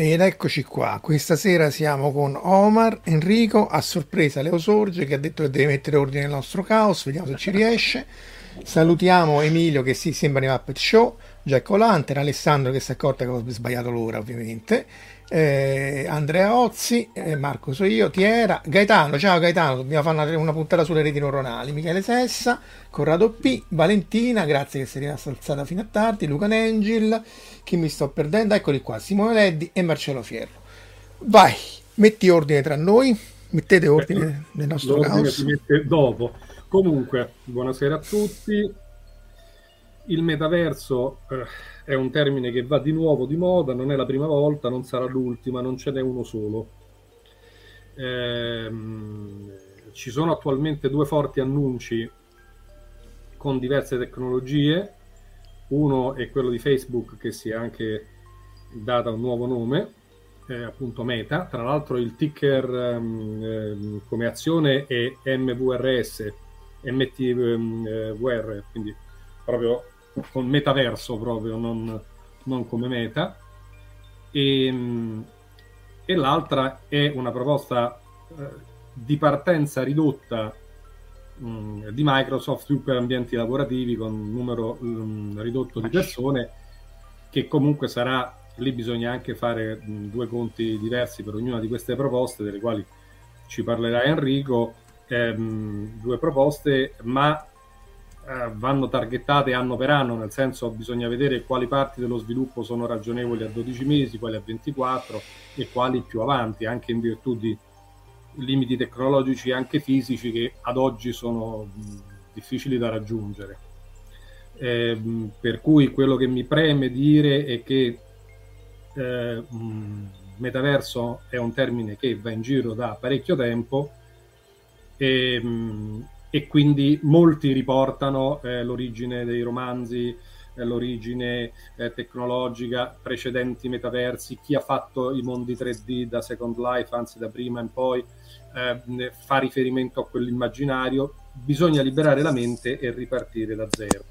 Ed eccoci qua, questa sera siamo con Omar, Enrico, a sorpresa Leo Sorge che ha detto che deve mettere ordine nel nostro caos, vediamo se ci riesce. Salutiamo Emilio che si sembra nei Muppet Show, Jack O'Lantern, Alessandro che si è accorto che avevo sbagliato l'ora ovviamente, eh, Andrea Ozzi, eh, Marco so io, Tiera, Gaetano, ciao Gaetano, dobbiamo fare una, una, puntata sulle reti neuronali, Michele Sessa, Corrado P, Valentina, grazie che sei rimasta alzata fino a tardi, Luca Nengil, chi mi sto perdendo, eccoli qua, Simone Leddi e Marcello Fierro. Vai, metti ordine tra noi, mettete ordine Beh, nel nostro caos. Dopo. Comunque, buonasera a tutti. Il metaverso... Eh è un termine che va di nuovo di moda, non è la prima volta, non sarà l'ultima, non ce n'è uno solo. Ehm, ci sono attualmente due forti annunci con diverse tecnologie. Uno è quello di Facebook che si è anche data un nuovo nome, eh, appunto Meta. Tra l'altro il ticker um, come azione è MVRS, MTVR, quindi proprio con metaverso proprio, non, non come meta. E, ehm, e, l'altra è una proposta eh, di partenza ridotta mm, di Microsoft più per ambienti lavorativi con un numero mh, mm, ridotto di persone che comunque sarà lì bisogna anche fare mh, mm, due conti diversi per ognuna di queste proposte delle quali ci parlerà Enrico ehm, due proposte ma eh, vanno targettate anno per anno, nel senso bisogna vedere quali parti dello sviluppo sono ragionevoli a 12 mesi, quali a 24 e quali più avanti, anche in virtù di limiti tecnologici e anche fisici che ad oggi sono difficili da raggiungere. Eh, per cui quello che mi preme dire è che eh, metaverso è un termine che va in giro da parecchio tempo e, e quindi molti riportano eh, l'origine dei romanzi, eh, l'origine eh, tecnologica, precedenti metaversi, chi ha fatto i mondi 3D da Second Life, anzi da prima in poi, eh, fa riferimento a quell'immaginario, bisogna liberare la mente e ripartire da zero.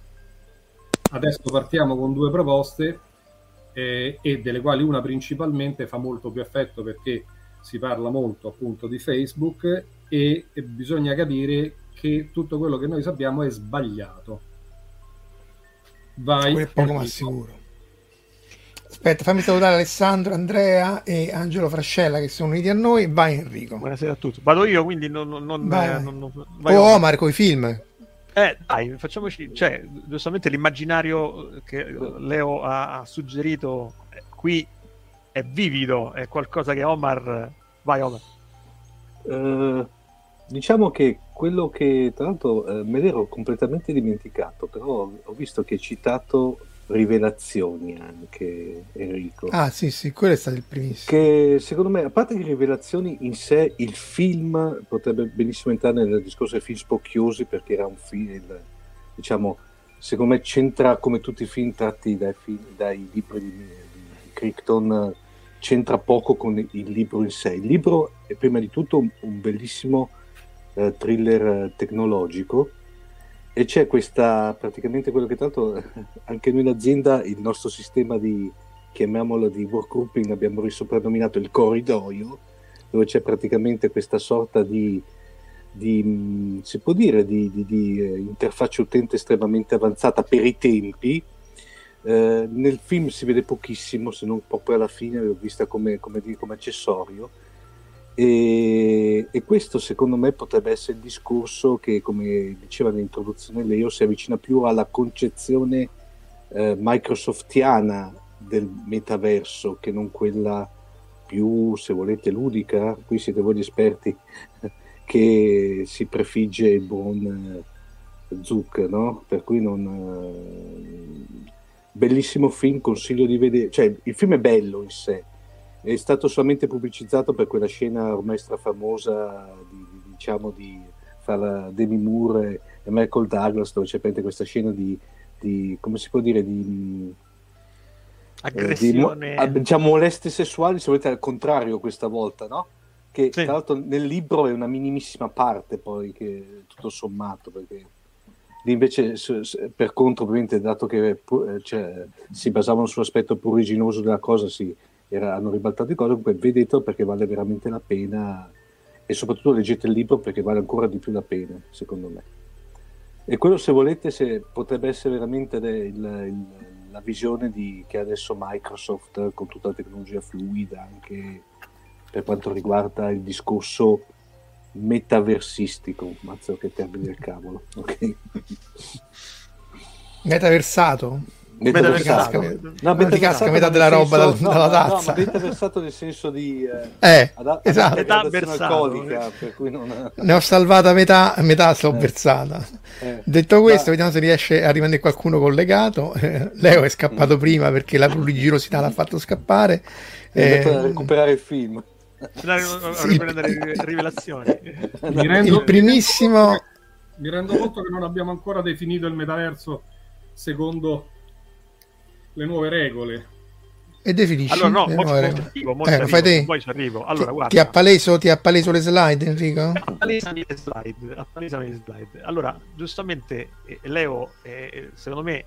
Adesso partiamo con due proposte eh, e delle quali una principalmente fa molto più effetto perché si parla molto appunto di Facebook e, e bisogna capire che tutto quello che noi sappiamo è sbagliato. Vai. Quello è poco ma sicuro. Aspetta, fammi salutare Alessandro, Andrea e Angelo Frascella che sono uniti a noi. Vai Enrico. Buonasera a tutti. Vado io, quindi non... non, vai, eh, non, non vai oh, Omar, con i film. Eh, dai, facciamoci, cioè, giustamente l'immaginario che Leo ha, ha suggerito qui è vivido, è qualcosa che Omar... Vai Omar. Uh, diciamo che quello che, tra l'altro, uh, me l'ero completamente dimenticato, però ho visto che hai citato Rivelazioni anche Enrico. Ah sì sì, quello è stato il primissimo. Che secondo me, a parte che Rivelazioni in sé, il film potrebbe benissimo entrare nel discorso dei film spocchiosi perché era un film, diciamo, secondo me c'entra come tutti i film tratti dai, film, dai libri di, di Crichton, c'entra poco con il libro in sé. Il libro è prima di tutto un, un bellissimo eh, thriller tecnologico e c'è questa, praticamente quello che tanto anche noi in azienda, il nostro sistema di, chiamiamolo di work grouping, abbiamo risoprannominato il corridoio, dove c'è praticamente questa sorta di, di si può dire, di, di, di eh, interfaccia utente estremamente avanzata per i tempi. Eh, nel film si vede pochissimo, se non proprio alla fine, l'ho vista come, come, come accessorio e, e, questo secondo me potrebbe essere il discorso che, come diceva nell'introduzione Leo, si avvicina più alla concezione eh, microsoftiana del metaverso che non quella più, se volete, ludica. Qui siete voi gli esperti che si prefigge il buon eh, Zuck, no? Per cui non... Eh, bellissimo film, consiglio di vedere. Cioè, il film è bello in sé è stato solamente pubblicizzato per quella scena ormai strafamosa di, di, diciamo di fra Demi Moore e Michael Douglas dove c'è questa scena di, di, come si può dire di aggressione eh, di, diciamo molestie sessuali se volete al contrario questa volta no? che sì. tra l'altro nel libro è una minimissima parte poi che tutto sommato perché invece per contro ovviamente dato che eh, cioè, si basavano sull'aspetto pruriginoso della cosa si era, hanno ribaltato di cose, comunque vedetelo perché vale veramente la pena e soprattutto leggete il libro perché vale ancora di più la pena, secondo me. E quello, se volete, se potrebbe essere veramente il, il, la visione di, che adesso Microsoft con tutta la tecnologia fluida, anche per quanto riguarda il discorso metaversistico. Mazzo che termine del cavolo, ok? Metaversato? Metaversato. No, metaversato metà della roba senso, dal, dalla tazza. No, metaversato nel senso di eh, eh ad, esatto. metà versato. Non... Ne ho salvata metà, metà l'ho eh. versata. Eh. Detto questo, Ma... vediamo se riesce a rimanere qualcuno collegato. Leo è scappato mm. prima perché la prurigirosità l'ha fatto scappare. È eh, a recuperare il film. sì. rivelazioni. Rendo, il primissimo. Mi rendo conto che non abbiamo ancora definito il metaverso secondo le nuove regole. E definisci allora, no, mo, arrivo, mo eh, arrivo, poi ci arrivo. Allora, ti, guarda. Ti ha, paleso, ti ha paleso le slide, Enrico? Appalesami le slide, appalesami le slide. Allora, giustamente, eh, Leo, eh, secondo me,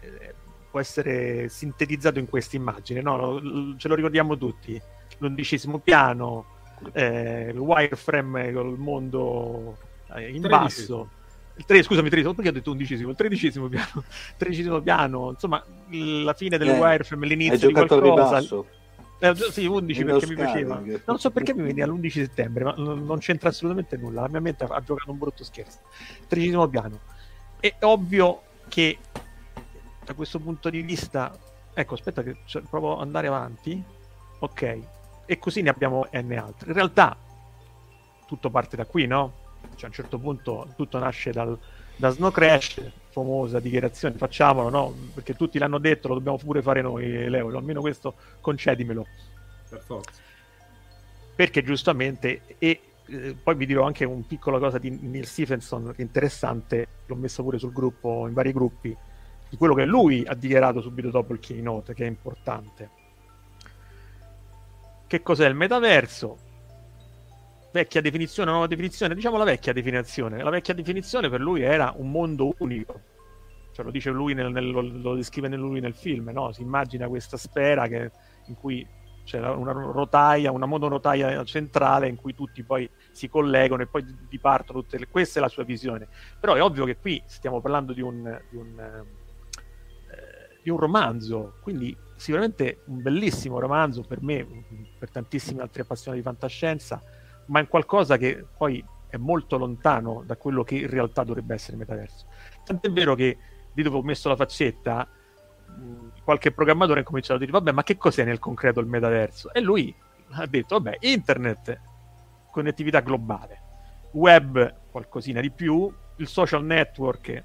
eh, può essere sintetizzato in questa immagine, no? Ce lo ricordiamo tutti. L'undicesimo piano, eh, il wireframe col mondo in basso il 3, scusami, 3, perché ho detto undicesimo? Il tredicesimo piano, tredicesimo piano, insomma, la fine del eh, wireframe, l'inizio di qualcosa. Eh, sì, 11 perché mi piaceva. Non so perché mi veniva l'11 settembre, ma non c'entra assolutamente nulla. La mia mente ha giocato un brutto scherzo. Tredicesimo piano. È ovvio che da questo punto di vista, ecco, aspetta che cioè, provo ad andare avanti. Ok, e così ne abbiamo n altri. In realtà tutto parte da qui, no? Cioè, a un certo punto tutto nasce dal, da Snow Crash, famosa dichiarazione, facciamolo, no? Perché tutti l'hanno detto, lo dobbiamo pure fare noi, Leo, almeno questo concedimelo. Per forza. Perché giustamente, e eh, poi vi dirò anche un piccolo cosa di Neil Stephenson interessante, l'ho messo pure sul gruppo, in vari gruppi, di quello che lui ha dichiarato subito dopo il keynote, che è importante. Che cos'è il metaverso? Vecchia definizione, nuova definizione, diciamo la vecchia definizione. La vecchia definizione per lui era un mondo unico. Cioè, lo dice lui, nel, nel, lo, descrive lui nel film, no? Si immagina questa sfera che, in cui c'è una rotaia, una monorotaia centrale in cui tutti poi si collegano e poi dipartono tutte le... Questa è la sua visione. Però è ovvio che qui stiamo parlando di un, di un, eh, di un romanzo, quindi sicuramente un bellissimo romanzo per me, per tantissimi altri appassionati di fantascienza, ma è qualcosa che poi è molto lontano da quello che in realtà dovrebbe essere il metaverso. Tant'è vero che lì dove ho messo la faccetta, qualche programmatore ha cominciato a dire, vabbè, ma che cos'è nel concreto il metaverso? E lui ha detto, vabbè, internet, connettività globale, web, qualcosina di più, il social network,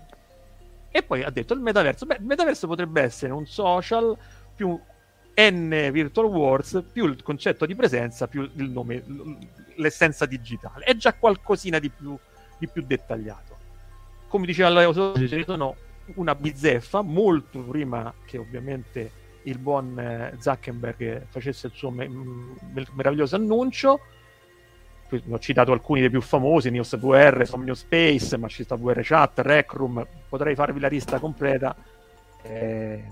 e poi ha detto il metaverso, beh, il metaverso potrebbe essere un social più N Virtual Wars più il concetto di presenza più il nome, l'essenza digitale. È già qualcosina di più, di più dettagliato. Come diceva Leo sono una bizzeffa molto prima che ovviamente il buon eh, Zuckerberg facesse il suo me- me- meraviglioso annuncio. Ne ho citato alcuni dei più famosi, News VR, Somnio Space, ma ci sta VR Chat, Rec Room, potrei farvi la lista completa. Eh,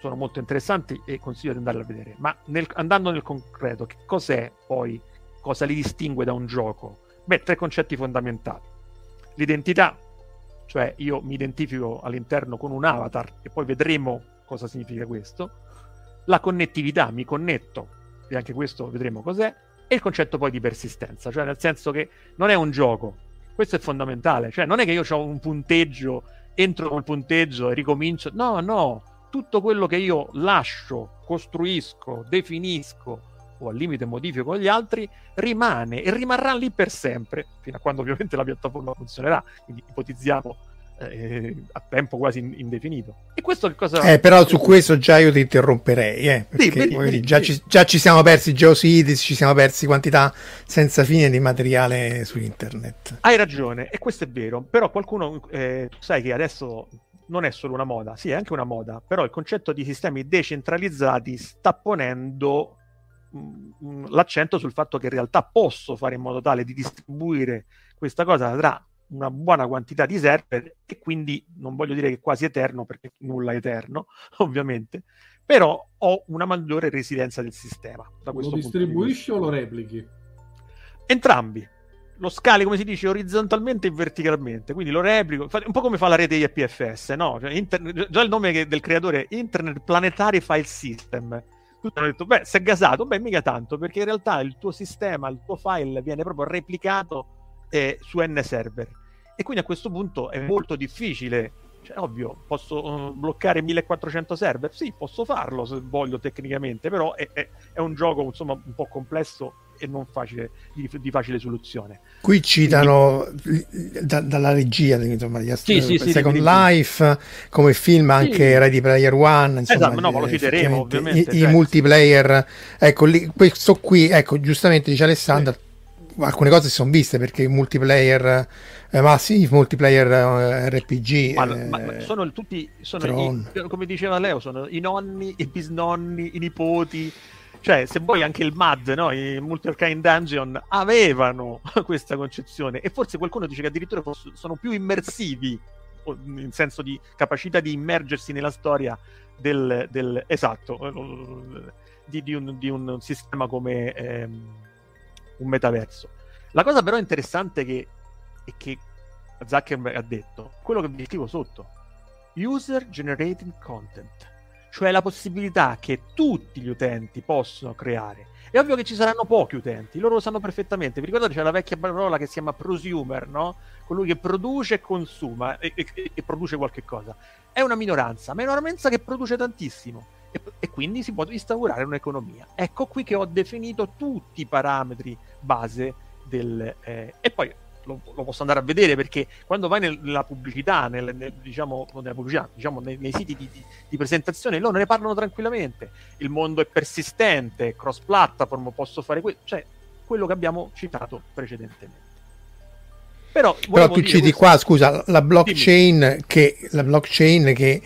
sono molto interessanti e consiglio di andarle a vedere. Ma nel, andando nel concreto, che cos'è poi, cosa li distingue da un gioco? Beh, tre concetti fondamentali. L'identità, cioè io mi identifico all'interno con un avatar e poi vedremo cosa significa questo. La connettività, mi connetto, e anche questo vedremo cos'è. E il concetto poi di persistenza, cioè nel senso che non è un gioco, questo è fondamentale, cioè non è che io ho un punteggio, entro col punteggio e ricomincio, no, no, tutto quello che io lascio, costruisco, definisco o al limite modifico con gli altri rimane e rimarrà lì per sempre, fino a quando ovviamente la piattaforma funzionerà, quindi ipotizziamo eh, a tempo quasi indefinito. E questo che cosa... Eh, però su questo già io ti interromperei, eh, perché sì, vedi, vedi, già, ci, già, Ci, siamo persi GeoCities, ci siamo persi quantità senza fine di materiale su internet. Hai ragione, e questo è vero, però qualcuno, eh, sai che adesso non è solo una moda, sì, è anche una moda, però il concetto di sistemi decentralizzati sta ponendo mh, mm, mm, l'accento sul fatto che in realtà posso fare in modo tale di distribuire questa cosa tra una buona quantità di server e quindi non voglio dire che è quasi eterno perché nulla è eterno, ovviamente, però ho una maggiore residenza del sistema. Lo distribuisci o lo replichi? Entrambi lo scali, come si dice, orizzontalmente e verticalmente, quindi lo replico, un po' come fa la rete IPFS, no? Cioè, inter- già il nome del creatore, Internet Planetary File System. Tutti hanno detto, beh, se è gasato, beh, mica tanto, perché in realtà il tuo sistema, il tuo file viene proprio replicato eh, su N server. E quindi a questo punto è molto difficile cioè, ovvio, posso uh, bloccare 1400 server? Sì, posso farlo se voglio tecnicamente, però è, è, è un gioco insomma un po' complesso e non facile, di, di facile soluzione. Qui citano Quindi, da, dalla regia insomma, di sì, sì, Second sì, Life come film anche Ready Player One insomma, esatto, no, ma lo citeremo ovviamente i, cioè. i, multiplayer ecco lì, questo qui ecco giustamente dice Alessandra alcune cose si sono viste perché i multiplayer eh, massive multiplayer eh, RPG ma, eh, ma sono tutti sono i, come diceva Leo sono i nonni i bisnonni i nipoti cioè, se vuoi anche il MAD, no? i Multi Arcane Dungeon avevano questa concezione e forse qualcuno dice che addirittura sono più immersivi in senso di capacità di immergersi nella storia del, del esatto di, di, un, di, un, sistema come ehm, un metaverso. La cosa però interessante che, è che Zuckerberg ha detto, quello che vi scrivo sotto, user generated content cioè la possibilità che tutti gli utenti possono creare. È ovvio che ci saranno pochi utenti, loro lo sanno perfettamente. Vi ricordate c'è la vecchia parola che si chiama prosumer, no? Colui che produce e consuma e, e, e produce qualche cosa. È una minoranza, ma è una minoranza che produce tantissimo e, e quindi si può instaurare un'economia. Ecco qui che ho definito tutti i parametri base del... Eh, e poi lo, lo, posso andare a vedere perché quando vai nella pubblicità, nel, nel, diciamo, nella pubblicità diciamo, nei, nei, siti di, di, di, presentazione, loro ne parlano tranquillamente. Il mondo è persistente, cross platform, posso fare questo, cioè quello che abbiamo citato precedentemente. Però, Però tu citi qua, scusa, la blockchain, che, la blockchain che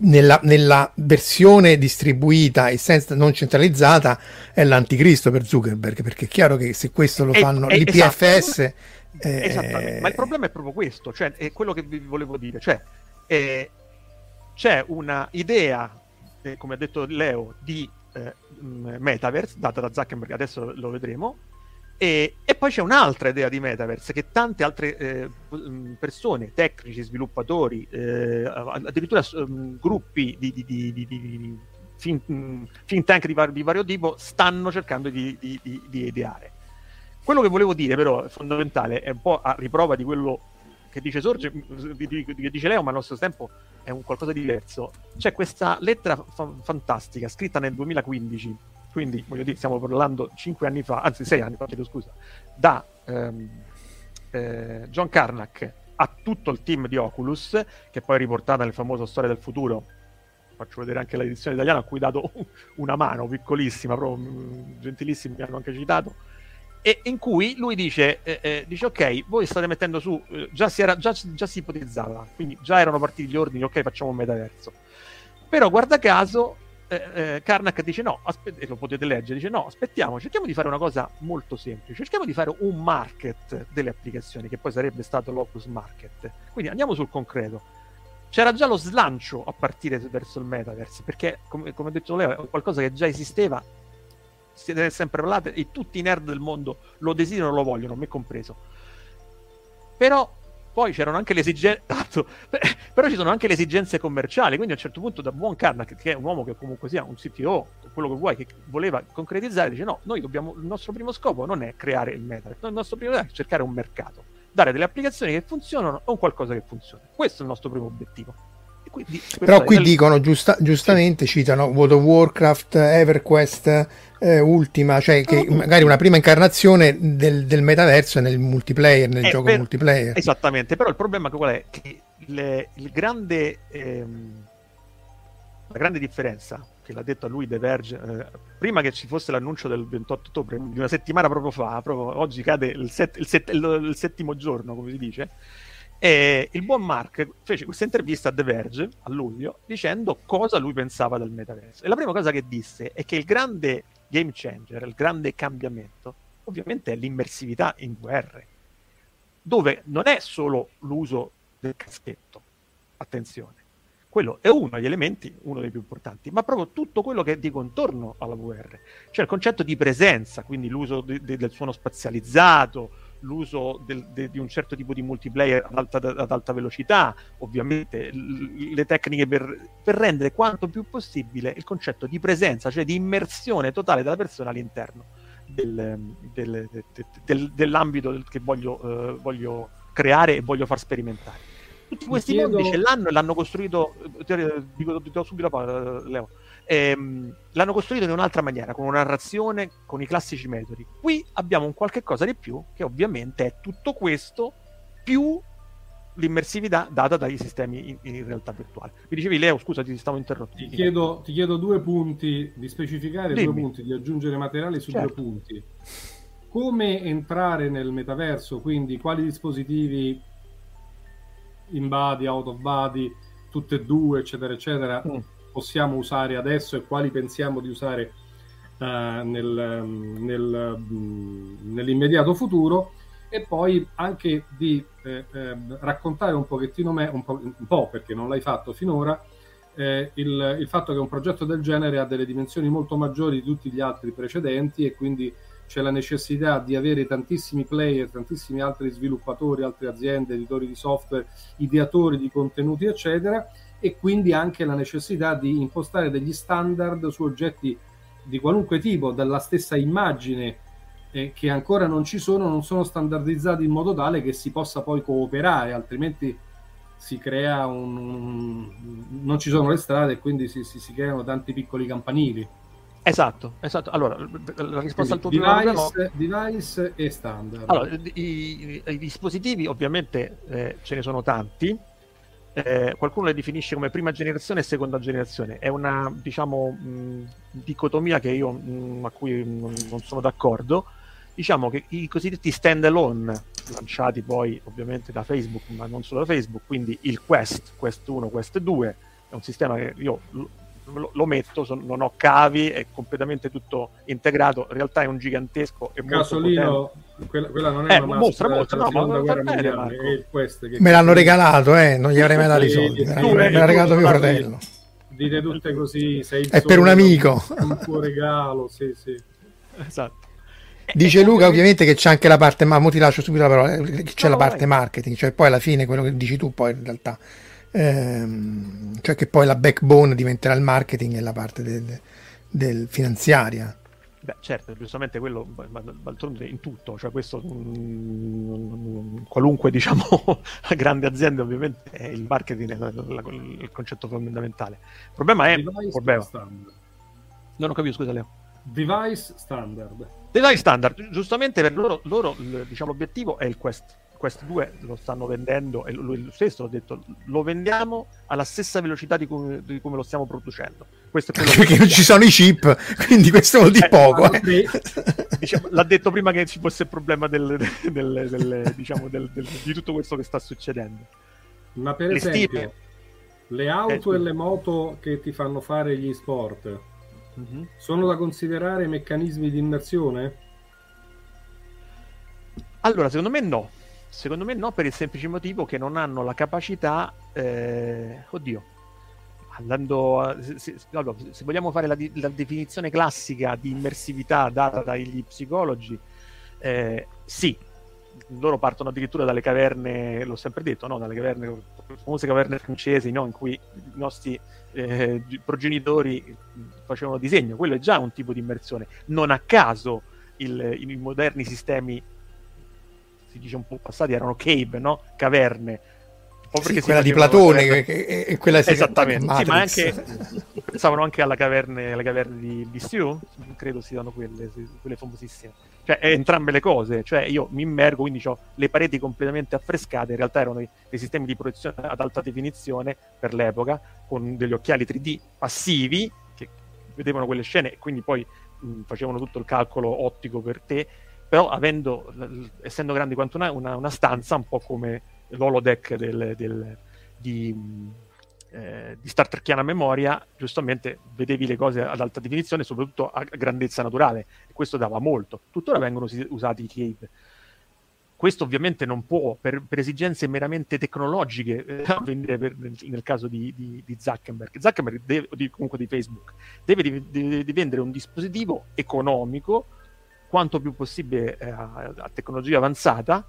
nella, nella, versione distribuita e senza, non centralizzata è l'anticristo per Zuckerberg, perché è chiaro che se questo lo fanno è, l'IPFS... Esatto eh... Esattamente, ma il problema è proprio questo, cioè è quello che vi volevo dire, cioè eh, c'è una idea, eh, come ha detto Leo, di eh, metaverse data da Zuckerberg, adesso lo vedremo, e, e, poi c'è un'altra idea di metaverse che tante altre eh, persone, tecnici, sviluppatori, eh, addirittura um, gruppi di, di, di, di think, think, tank di, vario tipo stanno cercando di, ideare quello che volevo dire però è fondamentale, è un po' a riprova di quello che dice Sorge, che dice Leo, ma allo stesso tempo è un qualcosa di diverso. C'è questa lettera fa- fantastica scritta nel 2015, quindi voglio dire, stiamo parlando 5 anni fa, anzi 6 anni fa, chiedo scusa, da ehm, eh, John Carnack a tutto il team di Oculus, che poi è riportata nel famoso Storia del Futuro. Faccio vedere anche l'edizione italiana a cui ho dato una mano piccolissima, proprio mm, gentilissimi, mi hanno anche citato e in cui lui dice, eh, eh, dice ok, voi state mettendo su, eh, già, si era, già, già, si ipotizzava, quindi già erano partiti gli ordini, ok, facciamo un metaverso. Però guarda caso, eh, eh, Karnak dice no, aspe- lo potete leggere, dice no, aspettiamo, cerchiamo di fare una cosa molto semplice, cerchiamo di fare un market delle applicazioni, che poi sarebbe stato l'Oculus Market. Quindi andiamo sul concreto. C'era già lo slancio a partire verso il metaverse, perché come, come ha detto Leo, è qualcosa che già esisteva si deve sempre parlare e tutti i nerd del mondo lo desiderano, lo vogliono, me compreso. Però poi c'erano anche le esigenze, però ci sono anche le esigenze commerciali, quindi a un certo punto da buon Karnak, che è un uomo che comunque sia un CTO, quello che vuoi, che voleva concretizzare, dice no, noi dobbiamo, il nostro primo scopo non è creare il meta, il nostro primo scopo è cercare un mercato, dare delle applicazioni che funzionano o qualcosa che funziona. Questo è il nostro primo obiettivo. Quindi, Però qui dicono giusta, giustamente, sì. citano World of Warcraft, EverQuest, eh, Ultima, cioè che magari una prima incarnazione del, del metaverso nel multiplayer, nel eh, gioco per, multiplayer. Esattamente, però il problema qual è? Che le, il grande, ehm, la grande differenza che l'ha detto a lui The Verge, eh, prima che ci fosse l'annuncio del 28 ottobre, di una settimana proprio fa, proprio oggi cade il, set, il, set, il, il settimo giorno, come si dice, e il buon Mark fece questa intervista a The Verge a luglio dicendo cosa lui pensava del metaverso. E la prima cosa che disse è che il grande game changer, il grande cambiamento, ovviamente è l'immersività in VR, dove non è solo l'uso del caschetto, attenzione, quello è uno degli elementi, uno dei più importanti, ma proprio tutto quello che dico intorno alla VR, cioè il concetto di presenza, quindi l'uso di, di, del suono spazializzato, l'uso del, de, di un certo tipo di multiplayer ad alta, ad alta velocità, ovviamente l- le tecniche per, per, rendere quanto più possibile il concetto di presenza, cioè di immersione totale della persona all'interno del, del, del, dell'ambito che voglio, uh, voglio, creare e voglio far sperimentare. Tutti questi mondi ce l'hanno e l'hanno costruito, dico, ti do subito la parola, Leo ehm, l'hanno costruito in un'altra maniera, con una narrazione, con i classici metodi. Qui abbiamo un qualche cosa di più, che ovviamente è tutto questo più l'immersività data dagli sistemi in, in realtà virtuale. Mi dicevi, Leo, scusa, ti stavo interrompendo. Ti chiedo, ti chiedo due punti, di specificare Dimmi. due punti, di aggiungere materiali su certo. due punti. Come entrare nel metaverso, quindi quali dispositivi in body, out of body, tutte e due, eccetera, eccetera, mm possiamo usare adesso e quali pensiamo di usare uh, nel, nel, mm, nell'immediato futuro e poi anche di eh, eh, raccontare un pochettino me, un po', un po', perché non l'hai fatto finora, eh, il, il, fatto che un progetto del genere ha delle dimensioni molto maggiori di tutti gli altri precedenti e quindi c'è la necessità di avere tantissimi player, tantissimi altri sviluppatori, altre aziende, editori di software, ideatori di contenuti, eccetera, e quindi anche la necessità di impostare degli standard su oggetti di qualunque tipo, dalla stessa immagine eh, che ancora non ci sono, non sono standardizzati in modo tale che si possa poi cooperare, altrimenti si crea un, un non ci sono le strade e quindi si, si, si creano tanti piccoli campanili. Esatto, esatto. Allora, la risposta al tuo device, primo device e standard. Allora, i, i, dispositivi ovviamente eh, ce ne sono tanti, eh, qualcuno le definisce come prima generazione e seconda generazione. È una, diciamo, mh, dicotomia io, mh, a cui non, non, sono d'accordo. Diciamo che i cosiddetti stand-alone, lanciati poi ovviamente da Facebook, ma non solo da Facebook, quindi il Quest, Quest 1, Quest 2, è un sistema che io lo, lo metto, son, non ho cavi, è completamente tutto integrato. In realtà è un gigantesco e Casolino, quella, quella, non è eh, una mostra, mostra, no, ma guerra bene, Me l'hanno regalato, eh, non gli avrei mai dato i soldi. Tu, me l'ha regalato mio fratello. Dite tutte così, sei il è per un amico. Un tuo regalo, sì, sì. Esatto. Dice Luca ovviamente che c'è anche la parte, ma mo ti lascio subito la parola, c'è no, la parte vai. marketing, cioè poi alla fine quello che dici tu poi in realtà ehm, cioè che poi la backbone diventerà il marketing e la parte del, del finanziaria. Beh, certo, giustamente quello, d'altronde in tutto, cioè questo, mh, qualunque diciamo grande azienda ovviamente è il marketing è il concetto fondamentale. Il problema è... Device problema. standard. Non ho capito, scusa Leo. Device standard. Design standard, giustamente per loro, loro diciamo, l'obiettivo è il Quest. Quest 2 lo stanno vendendo e lui stesso ha detto lo vendiamo alla stessa velocità di come, di come lo stiamo producendo. Questo è quello Perché che non ci sono i chip, quindi questo vuol dire Eh, poco. eh. diciamo, l'ha detto prima che ci fosse il problema del, del- del- diciamo, del- del- di tutto questo che sta succedendo. Ma per Le esempio, stime. le auto Eh, e le moto che ti fanno fare gli sport sono da considerare meccanismi di immersione? Allora, secondo me no. Secondo me no, per il semplice motivo che non hanno la capacità. eh, oddio. Andando a- se, allora, se vogliamo fare la, la definizione classica di immersività data dagli psicologi, eh, sì, loro partono addirittura dalle caverne, l'ho sempre detto, no? dalle caverne, famose caverne francesi, no? in cui i nostri eh, progenitori facevano disegno. Quello è già un tipo di immersione. Non a caso il- i moderni sistemi si dice un po' passati erano cave, no? Caverne. Sì, quella di Platone, e quella si Esattamente, sì, ma anche pensavano anche alla caverne, alle caverne di, di Stu, credo siano quelle, quelle famosissime. Cioè, entrambe le cose, cioè io mi immergo, quindi ho le pareti completamente affrescate, in realtà erano dei, dei sistemi di proiezione ad alta definizione per l'epoca, con degli occhiali 3D passivi che vedevano quelle scene e quindi poi mh, facevano tutto il calcolo ottico per te, però avendo, essendo grandi quanto una, una- una stanza, un po' come l'holodeck del, del- di, eh, di Star Trekiana memoria, giustamente vedevi le cose ad alta definizione, soprattutto a grandezza naturale, e questo dava molto. Tuttora vengono usati i cave. Questo ovviamente non può, per, per esigenze meramente tecnologiche, eh, avvenire per- nel, nel caso di, di- di Zuckerberg. Zuckerberg, deve, comunque di Facebook, deve di- di vendere un dispositivo economico quanto più possibile eh, a, a tecnologia avanzata,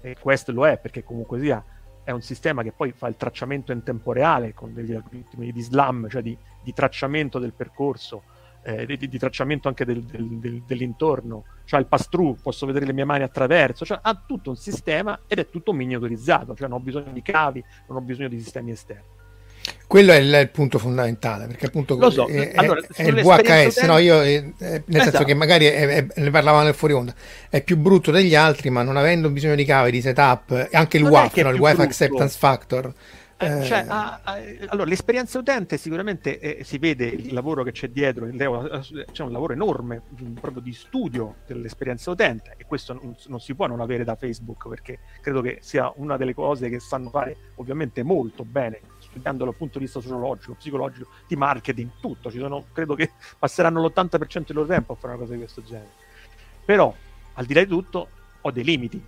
e questo lo è perché comunque sia è un sistema che poi fa il tracciamento in tempo reale con degli algoritmi di SLAM, cioè di, di tracciamento del percorso, eh, di, di tracciamento anche del- del- del- dell'intorno, cioè il pass-through, posso vedere le mie mani attraverso, cioè ha tutto un sistema ed è tutto miniaturizzato, cioè non ho bisogno di cavi, non ho bisogno di sistemi esterni. Quello è il, punto fondamentale, perché appunto Lo so, è, è- allora, è il VHS, no? Io, eh, eh, nel senso Esatto. che magari è- è- ne parlavamo nel fuori onda, è più brutto degli altri, ma non avendo bisogno di cavi, di setup, e anche il Non è WAF, è no? il WAF. Acceptance Factor. Eh, eh, cioè, ha- ha- allora, l'esperienza utente sicuramente eh, si vede il lavoro che c'è dietro, eh, c'è un lavoro enorme proprio di studio dell'esperienza utente e questo non, non si può non avere da Facebook perché credo che sia una delle cose che sanno fare ovviamente molto bene, studiandolo dal punto di vista sociologico, psicologico, di marketing, tutto. Ci sono, credo che passeranno l'80% del loro tempo a fare una cosa di questo genere. Però, al di là di tutto, ho dei limiti.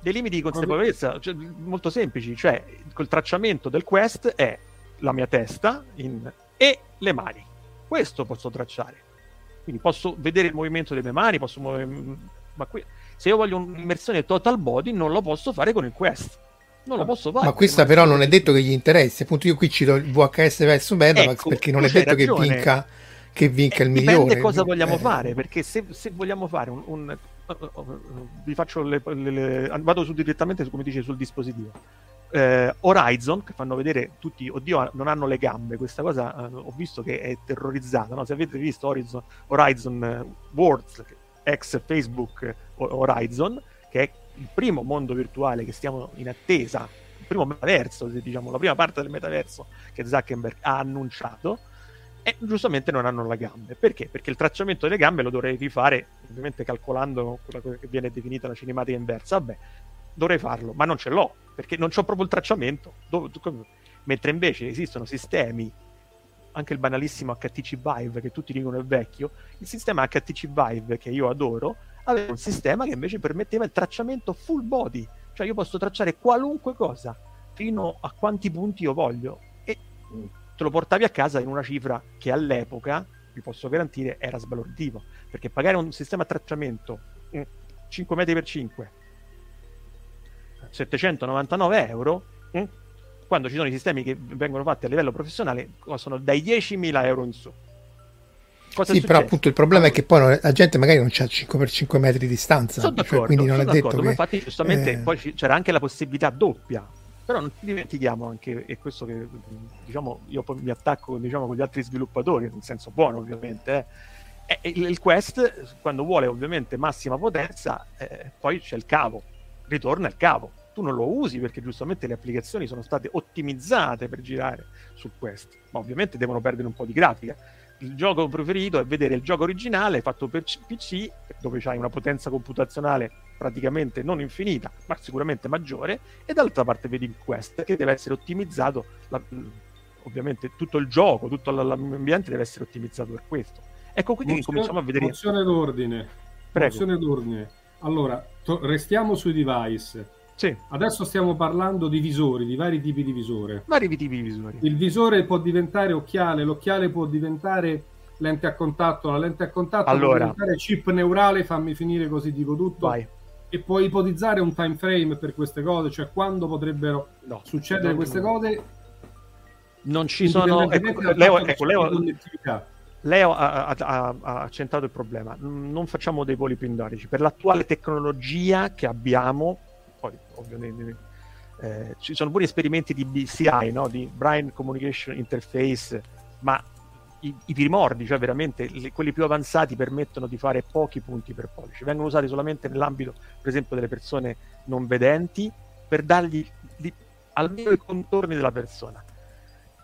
Dei limiti di consapevolezza cioè, molto semplici, cioè col tracciamento del quest è la mia testa in- e le mani. Questo posso tracciare. Quindi posso vedere il movimento delle mie mani, posso muovere... Ma qui, se io voglio un'immersione total body, non lo posso fare con il quest. Non lo posso fare. ma questa però non è detto che gli interessi. Appunto, io qui cito il VHS verso Betamax Ecco, perché non è detto che ragione. vinca, che vinca Eh, il dipende migliore. cosa vogliamo Eh, fare, perché se, se vogliamo fare un... un- vi faccio le, le- le- vado su direttamente, come dice, sul dispositivo. Eh, Horizon, che fanno vedere tutti, oddio, non hanno le gambe, questa cosa eh, ho visto che è terrorizzata, no? se avete visto Horizon, Horizon eh, Worlds, che- ex Facebook eh, Horizon, che è il primo mondo virtuale che stiamo in attesa, il primo metaverso, diciamo, la prima parte del metaverso che Zuckerberg ha annunciato, e giustamente non hanno le gambe. Perché? Perché il tracciamento delle gambe lo dovrei rifare, ovviamente calcolando quella che viene definita la cinematica inversa. Vabbè, dovrei farlo, ma non ce l'ho, perché non c'ho proprio il tracciamento. Dove- come- Mentre invece esistono sistemi, anche il banalissimo HTC Vive, che tutti dicono è vecchio, il sistema HTC Vive, che io adoro, aveva un sistema che invece permetteva il tracciamento full body, cioè io posso tracciare qualunque cosa, fino a quanti punti io voglio, e te lo portavi a casa in una cifra che all'epoca, vi posso garantire, era sbalorditivo, perché pagare un sistema a tracciamento mm, 5 metri per 5 799 euro mm, quando ci sono i sistemi che vengono fatti a livello professionale costano dai 10.000 euro in su Cosa sì, però appunto il problema allora, è che poi la gente magari non c'ha 5x5 metri di distanza, cioè, quindi non è detto che... Ma infatti giustamente eh... poi c'era anche la possibilità doppia, però non ci dimentichiamo anche, e questo che diciamo io poi mi attacco diciamo, con gli altri sviluppatori, nel senso buono ovviamente, eh, il, il, Quest quando vuole ovviamente massima potenza, eh, poi c'è il cavo, ritorna il cavo. Tu non lo usi perché giustamente le applicazioni sono state ottimizzate per girare su Quest, ma ovviamente devono perdere un po' di grafica il gioco preferito è vedere il gioco originale fatto per PC, dove c'hai una potenza computazionale praticamente non infinita, ma sicuramente maggiore, e dall'altra parte vedi il Quest, che deve essere ottimizzato, la, ovviamente tutto il gioco, tutto l'ambiente deve essere ottimizzato per questo. Ecco, quindi mozione, cominciamo a vedere... Mozione d'ordine. Prego. Mozione d'ordine. Allora, to- restiamo sui device sì. Adesso stiamo parlando di visori, di vari tipi di visore. Vari tipi di visori. Il visore può diventare occhiale, l'occhiale può diventare lente a contatto, la lente a contatto allora. può diventare chip neurale, fammi finire così dico tutto. Vai. E puoi ipotizzare un time frame per queste cose, cioè quando potrebbero no, succedere queste no. cose. Non ci sono... Ecco, Leo, ecco, Leo, Leo ha, ha, ha, centrato il problema. Non facciamo dei voli pindarici. Per l'attuale tecnologia che abbiamo, poi ovviamente eh, ci sono pure esperimenti di BCI, no? di Brain Communication Interface, ma i, i primordi, cioè veramente le, quelli più avanzati, permettono di fare pochi punti per pollice. Vengono usati solamente nell'ambito, per esempio, delle persone non vedenti per dargli di, almeno i contorni della persona.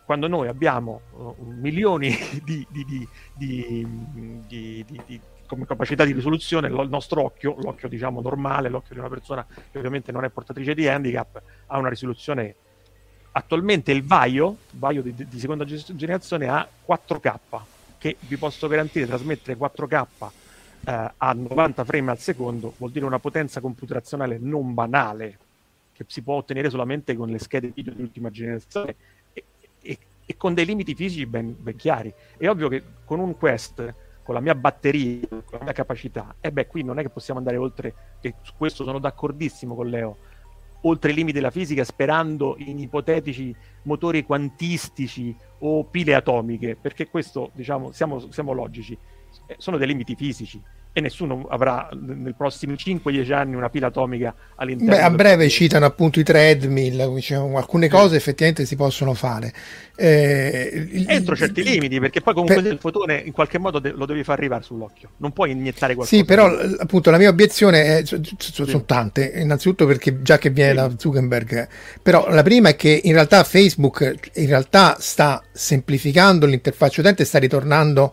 Quando noi abbiamo uh, milioni di, di, di come capacità di risoluzione il nostro occhio, l'occhio diciamo normale, l'occhio di una persona che ovviamente non è portatrice di handicap, ha una risoluzione attualmente il Vaio, Vaio di, di seconda generazione ha 4K che vi posso garantire trasmettere 4K eh, a 90 frame al secondo vuol dire una potenza computazionale non banale che si può ottenere solamente con le schede video di ultima generazione e, e, e con dei limiti fisici ben, ben chiari. È ovvio che con un Quest con la mia batteria, con la mia capacità, e beh, qui non è che possiamo andare oltre, e su questo sono d'accordissimo con Leo, oltre i limiti della fisica sperando in ipotetici motori quantistici o pile atomiche, perché questo, diciamo, siamo, siamo logici, eh, sono dei limiti fisici e nessuno avrà nei prossimi 5-10 anni una pila atomica all'interno. Beh, a breve del... citano appunto i treadmill, diciamo, alcune cose effettivamente si possono fare. Eh, Entro certi limiti, perché poi comunque per... il fotone in qualche modo de- lo devi far arrivare sull'occhio, non puoi iniettare qualcosa. Sì, però appunto la mia obiezione è, c- c- sì. sono tante, innanzitutto perché già che viene sì. da Zuckerberg, però la prima è che in realtà Facebook in realtà sta semplificando l'interfaccia utente sta ritornando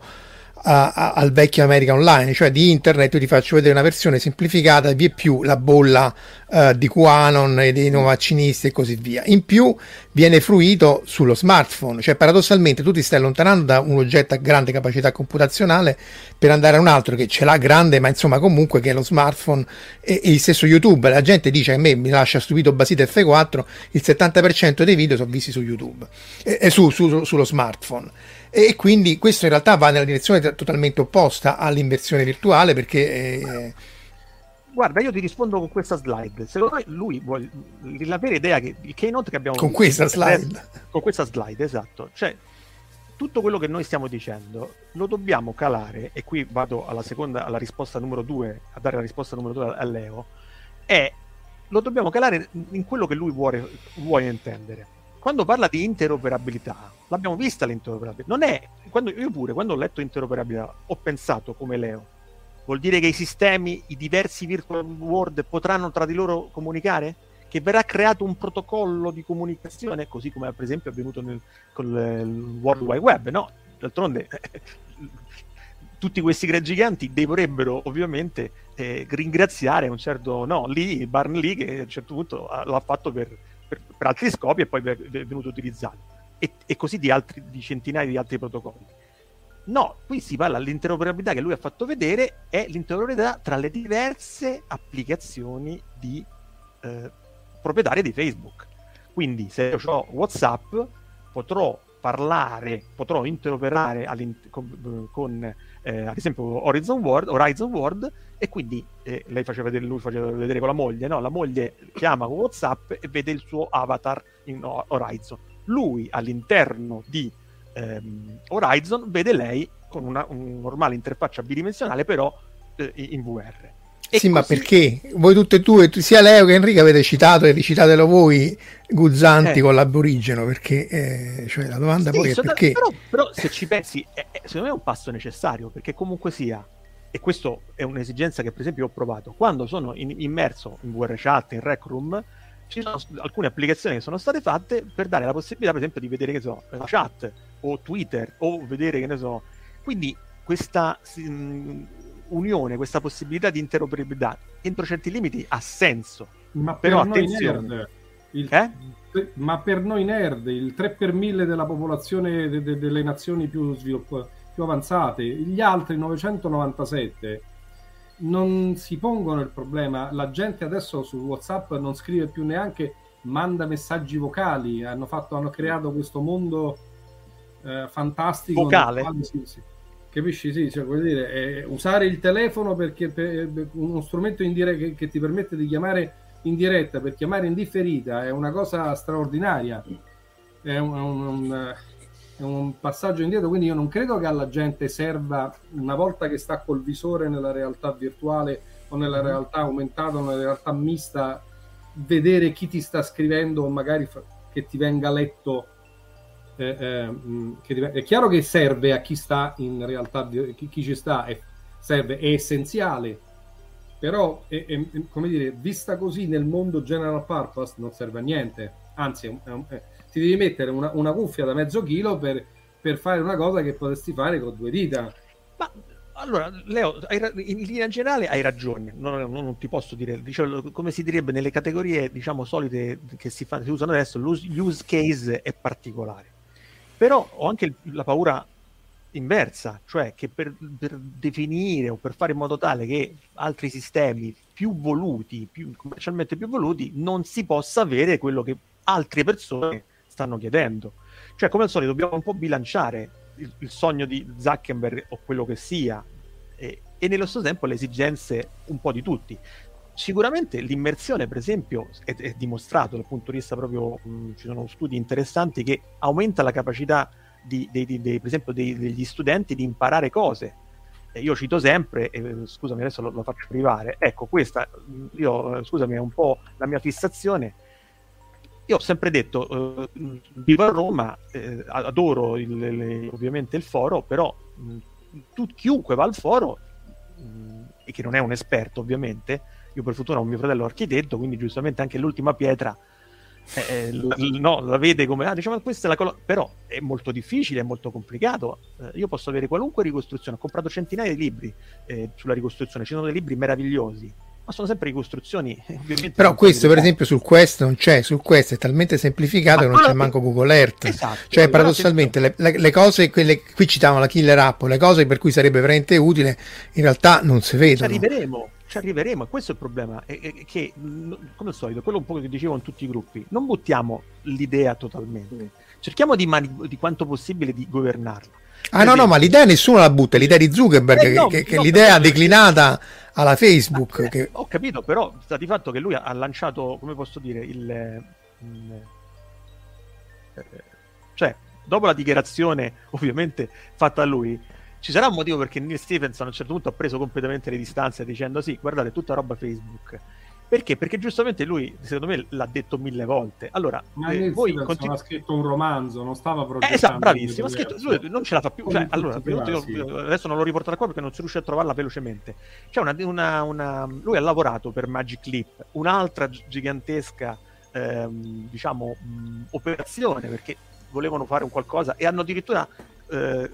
a, a, al vecchio America Online, cioè di internet io ti faccio vedere una versione semplificata, vi è più la bolla uh, di QAnon e dei non vaccinisti e così via. In più viene fruito sullo smartphone, cioè paradossalmente tu ti stai allontanando da un oggetto a grande capacità computazionale per andare a un altro che ce l'ha grande, ma insomma comunque che è lo smartphone e, e il stesso YouTube. La gente dice a me mi lascia stupito Basito F4, il 70% dei video sono visti su YouTube e, e su, su, sullo smartphone e quindi questo in realtà va nella direzione totalmente opposta all'inversione virtuale perché... Eh... Guarda, io ti rispondo con questa slide. Secondo me lui vuole la vera idea che il keynote che abbiamo con questa slide. Con questa slide, esatto. Cioè, tutto quello che noi stiamo dicendo lo dobbiamo calare, e qui vado alla seconda, alla risposta numero due, a dare la risposta numero due a Leo, è lo dobbiamo calare in quello che lui vuole, vuole intendere quando parla di interoperabilità, l'abbiamo vista l'interoperabilità. Non è, quando, io pure, quando ho letto interoperabilità, ho pensato come Leo, vuol dire che i sistemi, i diversi virtual world potranno tra di loro comunicare? Che verrà creato un protocollo di comunicazione, così come per esempio è avvenuto nel, con il World Wide Web, no? D'altronde tutti questi grandi giganti dovrebbero ovviamente eh, ringraziare un certo no, lì, Barn Lee che a un certo punto l'ha fatto per, per, per altri scopi e poi è venuto utilizzato. E, e così di, altri, di centinaia di altri protocolli. No, qui si parla dell'interoperabilità che lui ha fatto vedere, è l'interoperabilità tra le diverse applicazioni di, eh, proprietarie di Facebook. Quindi se io ho WhatsApp, potrò parlare, potrò interoperare con, con eh, ad esempio Horizon World, Horizon World e quindi eh, lei faceva vedere, lui faceva vedere con la moglie, no? la moglie chiama con Whatsapp e vede il suo avatar in Horizon. Lui all'interno di ehm, Horizon vede lei con una un normale interfaccia bidimensionale, però eh, in VR. E sì, così... ma perché? Voi tutte e due, sia Leo che Enrico, avete citato e ricitatelo voi Guzzanti eh. con l'aborigeno, perché eh, cioè, la domanda sì, poi è perché... Però, però, se ci pensi, è, è, secondo me è un passo necessario, perché comunque sia, e questo è un'esigenza che per esempio ho provato, quando sono in, immerso in VR Chat, in Rec Room, ci sono alcune applicazioni che sono state fatte per dare la possibilità, per esempio, di vedere, che so, la chat o Twitter o vedere, che ne so. Quindi questa mh, unione, questa possibilità di interoperabilità entro certi limiti ha senso. Ma però per attenzione. Nerd, il, eh? Ma per noi nerd, il 3 per 1000 della popolazione de, de, delle nazioni più, svilupp- più avanzate, gli altri 997 non si pongono il problema. La gente adesso su WhatsApp non scrive più neanche manda messaggi vocali. Hanno, fatto, hanno creato questo mondo eh, fantastico. Vocale? Quale, sì, sì. Capisci? Sì, cioè, vuol dire, eh, usare il telefono perché per, uno strumento dire- che, che, ti permette di chiamare in diretta per chiamare in differita è una cosa straordinaria. È un, un, un è un passaggio indietro, quindi io non credo che alla gente serva, una volta che sta col visore nella realtà virtuale o nella mm-hmm. realtà aumentata o nella realtà mista, vedere chi ti sta scrivendo o magari che ti venga letto. Eh, eh, mm, ti, è chiaro che serve a chi sta in realtà, chi, chi ci sta, è, serve, è essenziale, però è, è, come dire, vista così nel mondo general purpose non serve a niente, anzi è, è, ti devi mettere una, una cuffia da mezzo chilo per, per, fare una cosa che potresti fare con due dita. Ma allora, Leo, hai, in linea generale hai ragione, non, non, non ti posso dire, diciamo, come si direbbe nelle categorie diciamo solite che si, fa, si usano adesso, l'use case è particolare. Però ho anche la paura inversa, cioè che per, per, definire o per fare in modo tale che altri sistemi più voluti, più, commercialmente più voluti, non si possa avere quello che altre persone stanno chiedendo. Cioè, come al solito, dobbiamo un po' bilanciare il, il sogno di Zuckerberg o quello che sia e, e, nello stesso tempo le esigenze un po' di tutti. Sicuramente l'immersione, per esempio, è, è dimostrato dal punto di vista proprio, mh, ci sono studi interessanti che aumenta la capacità di, di, di, per esempio degli studenti di imparare cose. E io cito sempre, e, scusami adesso lo, lo, faccio arrivare, ecco questa, io, scusami, è un po' la mia fissazione, io ho sempre detto, eh, vivo a Roma, eh, adoro il, le, ovviamente il foro, però mh, tu, chiunque va al foro, mh, e che non è un esperto ovviamente, io per fortuna ho un mio fratello architetto, quindi giustamente anche l'ultima pietra eh, l- l- no, la vede come, ah, diciamo, questa è la colonna, però è molto difficile, è molto complicato. Eh, io posso avere qualunque ricostruzione, ho comprato centinaia di libri eh, sulla ricostruzione, ci sono dei libri meravigliosi, ma sono sempre ricostruzioni. Però questo, per esempio, sul Quest non c'è. Sul Quest è talmente semplificato ma che non c'è manco Google Earth. Esatto, cioè, paradossalmente, le, le, le, cose, quelle, qui citavano la killer app, le cose per cui sarebbe veramente utile, in realtà non si vedono. Ci arriveremo, ci arriveremo. E questo è il problema. È, è che, come al solito, quello un po' che dicevo in tutti i gruppi, non buttiamo l'idea totalmente. Cerchiamo di, mani- di quanto possibile di governarla Ah no, no, ma l'idea nessuno la butta, l'idea di Zuckerberg, eh, no, che, che no, l'idea declinata alla Facebook. Eh, che... Ho capito, però sta di fatto che lui ha lanciato, come posso dire, il... il eh, cioè, dopo la dichiarazione ovviamente fatta a lui, ci sarà un motivo perché Neil Stephenson a un certo punto ha preso completamente le distanze dicendo sì, guardate, tutta roba Facebook perché? Perché giustamente lui, secondo me, l'ha detto mille volte. Allora, Ma eh, voi continu- ha scritto un romanzo, non stava progettando. Eh, esatto, bravissimo. Scritto, lui non ce la fa più. Cioè, allora, io, adesso non lo riporto da qua perché non si riesce a trovarla velocemente. C'è una, una, una, lui ha lavorato per Magic Leap, un'altra gigantesca, ehm, diciamo, mh, operazione perché volevano fare un qualcosa e hanno addirittura eh,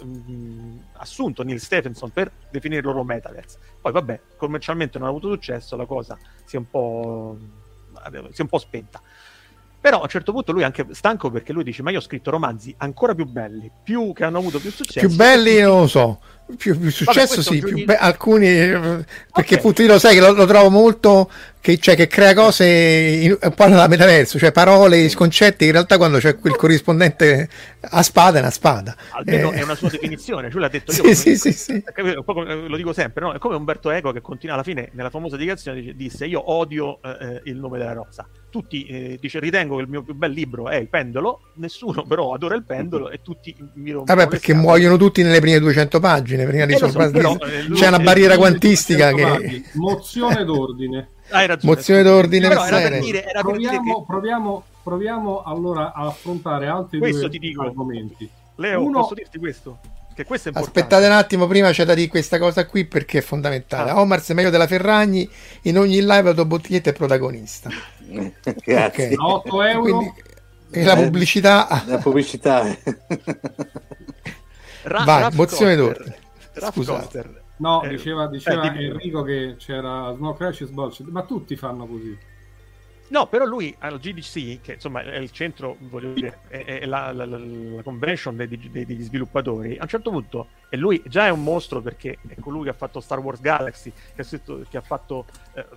assunto Neil Stephenson per definire il loro metaverse. Poi vabbè, commercialmente non ha avuto successo, la cosa si è un po', si è un po spenta. Però a un certo punto lui è anche stanco perché lui dice: Ma io ho scritto romanzi ancora più belli, più che hanno avuto più successo. Più belli, non lo so. più, più successo questo sì, più giudizio- be- alcuni eh, perché appunto io lo sai che lo, lo trovo molto che, cioè, che crea cose in- un po' nella metaverso, cioè parole, concetti, che in realtà quando c'è quel corrispondente a spada è una spada. Almeno Eh, è una sua definizione, cioè l'ha detto Sì, io. sì, sì, sì. Lo dico sempre, no? È come Umberto Eco che continua alla fine, nella famosa dichiarazione, disse: Io odio eh, eh, il nome della rosa. Tutti eh, dice: Ritengo che il mio più bel libro è il pendolo. Nessuno però adora il pendolo e tutti mi rompono Vabbè, perché muoiono tutti nelle prime 200 pagine prima di Eh, so, però, eh, lui- C'è una barriera lui- quantistica che Mozione d'ordine. Hai ragione. mozione d'ordine Però per era per dire, era per dire Proviamo, che proviamo, proviamo allora a affrontare altri Questo due ti dico. argomenti. Leo, Uno- posso dirti questo? Che questo è importante. Aspettate un attimo, prima c'è da dire questa cosa qui perché è fondamentale. Ah. Omar se meglio della Ferragni, in ogni live Autobottiglietta è protagonista. Grazie. Ok. A 8 euro Quindi, e la Eh, pubblicità La pubblicità. Ra- Vai, Ralph mozione d'ordine. Scusate. Coster. No, Eh, diceva, diceva eh. Enrico che c'era Snow Crash e Sbolch, ma tutti fanno così. No, però lui al GDC, che insomma è il centro, voglio dire, è, è la, la- la- la convention dei- dei- degli sviluppatori, a un certo punto, e lui già è un mostro perché è colui che ha fatto Star Wars Galaxy, che che ha fatto eh,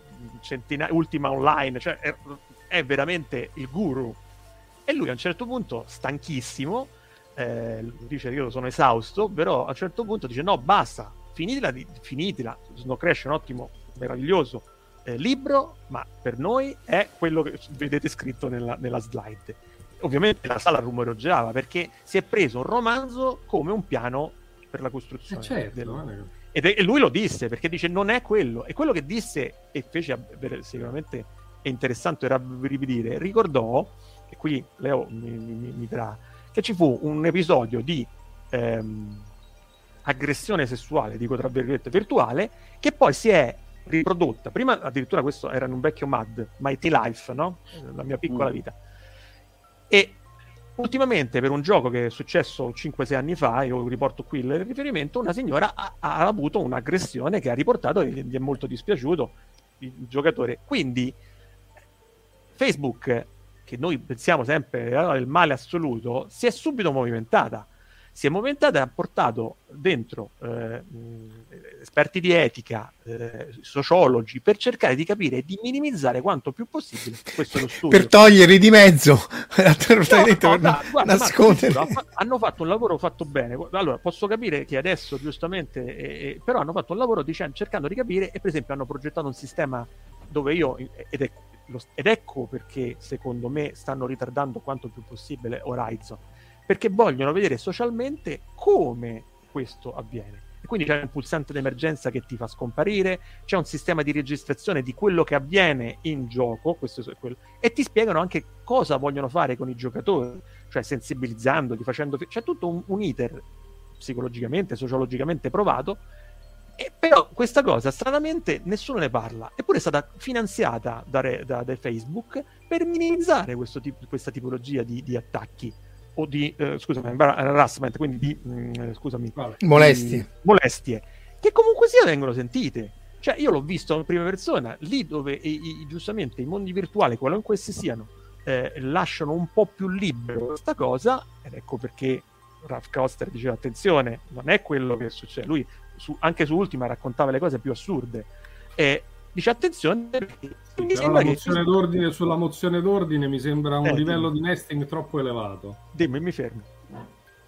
centinaia, Ultima Online, cioè è, è veramente il guru. E lui a un certo punto, stanchissimo, eh, dice io sono esausto, però a un certo punto dice no, basta, finitela, finitela. Snow Crash è un ottimo, meraviglioso eh, libro, ma per noi è quello che vedete scritto nella, nella slide. Ovviamente la sala rumoreggiava perché si è preso un romanzo come un piano per la Eh, costruzione. certo, del- ed è- e lui lo disse perché dice non è quello. E quello che disse e fece sicuramente è interessante rabbrividire. Ricordò, e qui Leo mi, mi- mi dirà, che ci fu un episodio di ehm, aggressione sessuale, dico tra virgolette, virtuale, che poi si è riprodotta. Prima addirittura questo era in un vecchio MAD, Mighty Life, no? La mia piccola Mm. vita. E ultimamente per un gioco che è successo 5-6 anni fa, io riporto qui il riferimento, una signora ha, ha avuto un'aggressione che ha riportato e gli è molto dispiaciuto il giocatore. Quindi Facebook, che noi pensiamo sempre eh, il male assoluto, si è subito movimentata. Si è movimentata e ha portato dentro eh, esperti di etica, eh, sociologi, per cercare di capire e di minimizzare quanto più possibile. Questo lo studio. per toglierli di mezzo, No, no, per guarda, nascondere. Marco, hanno fatto un lavoro fatto bene. Allora, posso capire che adesso, giustamente, eh, eh, però hanno fatto un lavoro dicendo- cercando di capire e, per esempio, hanno progettato un sistema dove io, ed, è- ed ecco perché, secondo me, stanno ritardando quanto più possibile Horizon, perché vogliono vedere socialmente come questo avviene. E quindi c'è un pulsante d'emergenza che ti fa scomparire, c'è un sistema di registrazione di quello che avviene in gioco, e ti spiegano anche cosa vogliono fare con i giocatori, cioè sensibilizzandoli, facendo... C'è tutto un, un iter psicologicamente, sociologicamente provato, e però questa cosa stranamente nessuno ne parla, eppure è stata finanziata da, da- da Facebook per minimizzare tipo- questa tipologia di, di attacchi o di, eh, scusami, harassment, quindi di, mm, scusami, Vabbè. Molestie. di molestie, che comunque sia vengono sentite. Cioè, io l'ho visto in prima persona, lì dove i- i- giustamente i mondi virtuali, qualunque essi siano, eh, lasciano un po' più libero questa cosa, ed ecco perché Ralph Coster diceva attenzione, non è quello che succede. Lui su- anche su Ultima raccontava le cose più assurde. E dice attenzione perché mi Però sembra la che mozione d'ordine sulla mozione d'ordine mi sembra un Eh, livello dimmi. di nesting troppo elevato. Dimmi, mi fermo.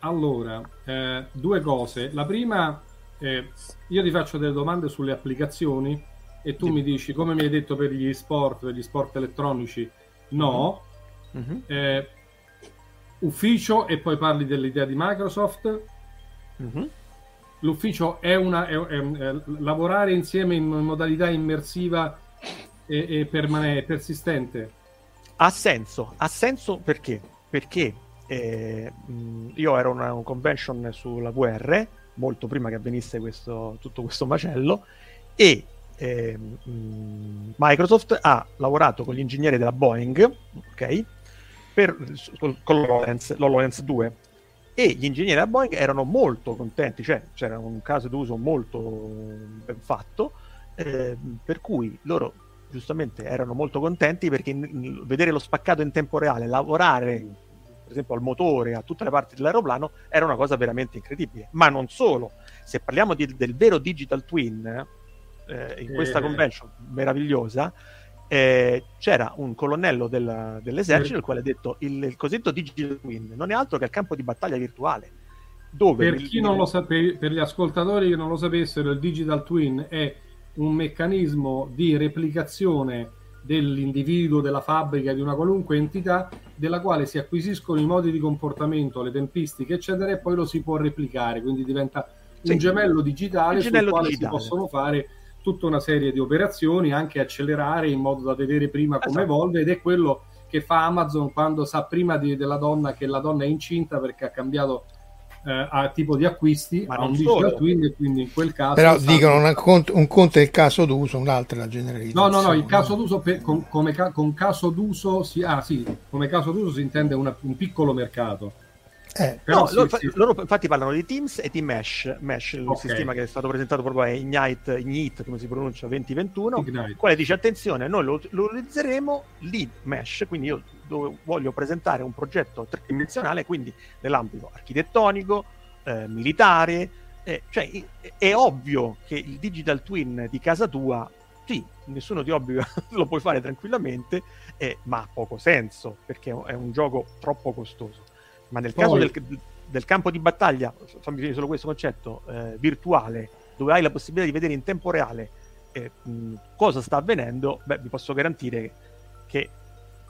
Allora, eh, due cose. La prima, eh, io ti faccio delle domande sulle applicazioni e tu Dimmi. mi dici, come mi hai detto per gli sport, per gli sport elettronici, no. Mhm, Eh, ufficio e poi parli dell'idea di Microsoft. mhm. L'ufficio è una è- è- è lavorare insieme in modalità immersiva e, e permane- persistente. Ha senso, ha senso perché? Perché eh, io ero a una un convention sulla VR, molto prima che avvenisse questo, tutto questo macello, e eh, Microsoft ha lavorato con gli ingegneri della Boeing, ok? Per, con l'HoloLens, l'HoloLens 2, e gli ingegneri della Boeing erano molto contenti, cioè c'era un caso d'uso molto ben fatto, eh, per cui loro giustamente erano molto contenti perché in- in- vedere lo spaccato in tempo reale, lavorare per esempio al motore, a tutte le parti dell'aeroplano, era una cosa veramente incredibile. Ma non solo, se parliamo di, del vero digital twin, eh, in questa eh. convention meravigliosa, eh, c'era un colonnello del, dell'esercito il quale ha detto il, il cosiddetto digital twin non è altro che il campo di battaglia virtuale dove per, chi non lo sape- per gli ascoltatori che non lo sapessero il digital twin è un meccanismo di replicazione dell'individuo, della fabbrica, di una qualunque entità, della quale si acquisiscono i modi di comportamento, le tempistiche, eccetera, e poi lo si può replicare, quindi diventa sì. un gemello digitale gemello sul quale digitale. si possono fare tutta una serie di operazioni, anche accelerare in modo da vedere prima come esatto. evolve, ed è quello che fa Amazon quando sa prima di, della donna che la donna è incinta perché ha cambiato eh, a tipo di acquisti Ma a un digital twin quindi in quel caso però dicono un conto, un conto è il caso d'uso un altro è la generalizzazione. No no no il caso d'uso per, con, come con caso d'uso si, ah, sì, come caso d'uso si intende una, un piccolo mercato. Eh, no, sì, loro, sì. loro, infatti parlano di Teams e di Mesh, Mesh il okay. sistema che è stato presentato proprio a Ignite, Ignite come si pronuncia, 2021, il quale dice attenzione, noi lo, lo utilizzeremo lead Mesh, quindi io dove voglio presentare un progetto tridimensionale, quindi nell'ambito architettonico, eh, militare, eh, cioè è, ovvio che il digital twin di casa tua sì, nessuno ti obbliga, lo puoi fare tranquillamente, eh, ma ha poco senso perché è un gioco troppo costoso. Ma nel Poi... caso del, del, campo di battaglia, fammi vedere solo questo concetto, eh, virtuale, dove hai la possibilità di vedere in tempo reale eh, mh, cosa sta avvenendo, beh, vi posso garantire che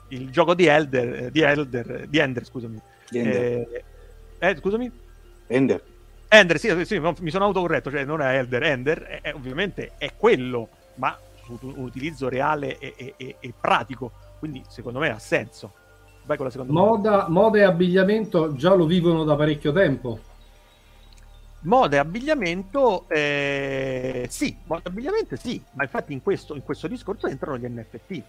il gioco di Elder, eh, di Elder, di Ender, scusami. Di Ender. Eh, eh, scusami? Ender. Ender, sì, sì, mi sono autocorretto, cioè non è Elder, Ender, è, è, ovviamente è quello, ma su un utilizzo reale e, e, e, pratico, quindi secondo me ha senso. Vai con la seconda moda, moda e abbigliamento già lo vivono da parecchio tempo. Moda e abbigliamento, eh, sì, moda e abbigliamento sì, ma infatti in questo, in questo discorso entrano gli NFT,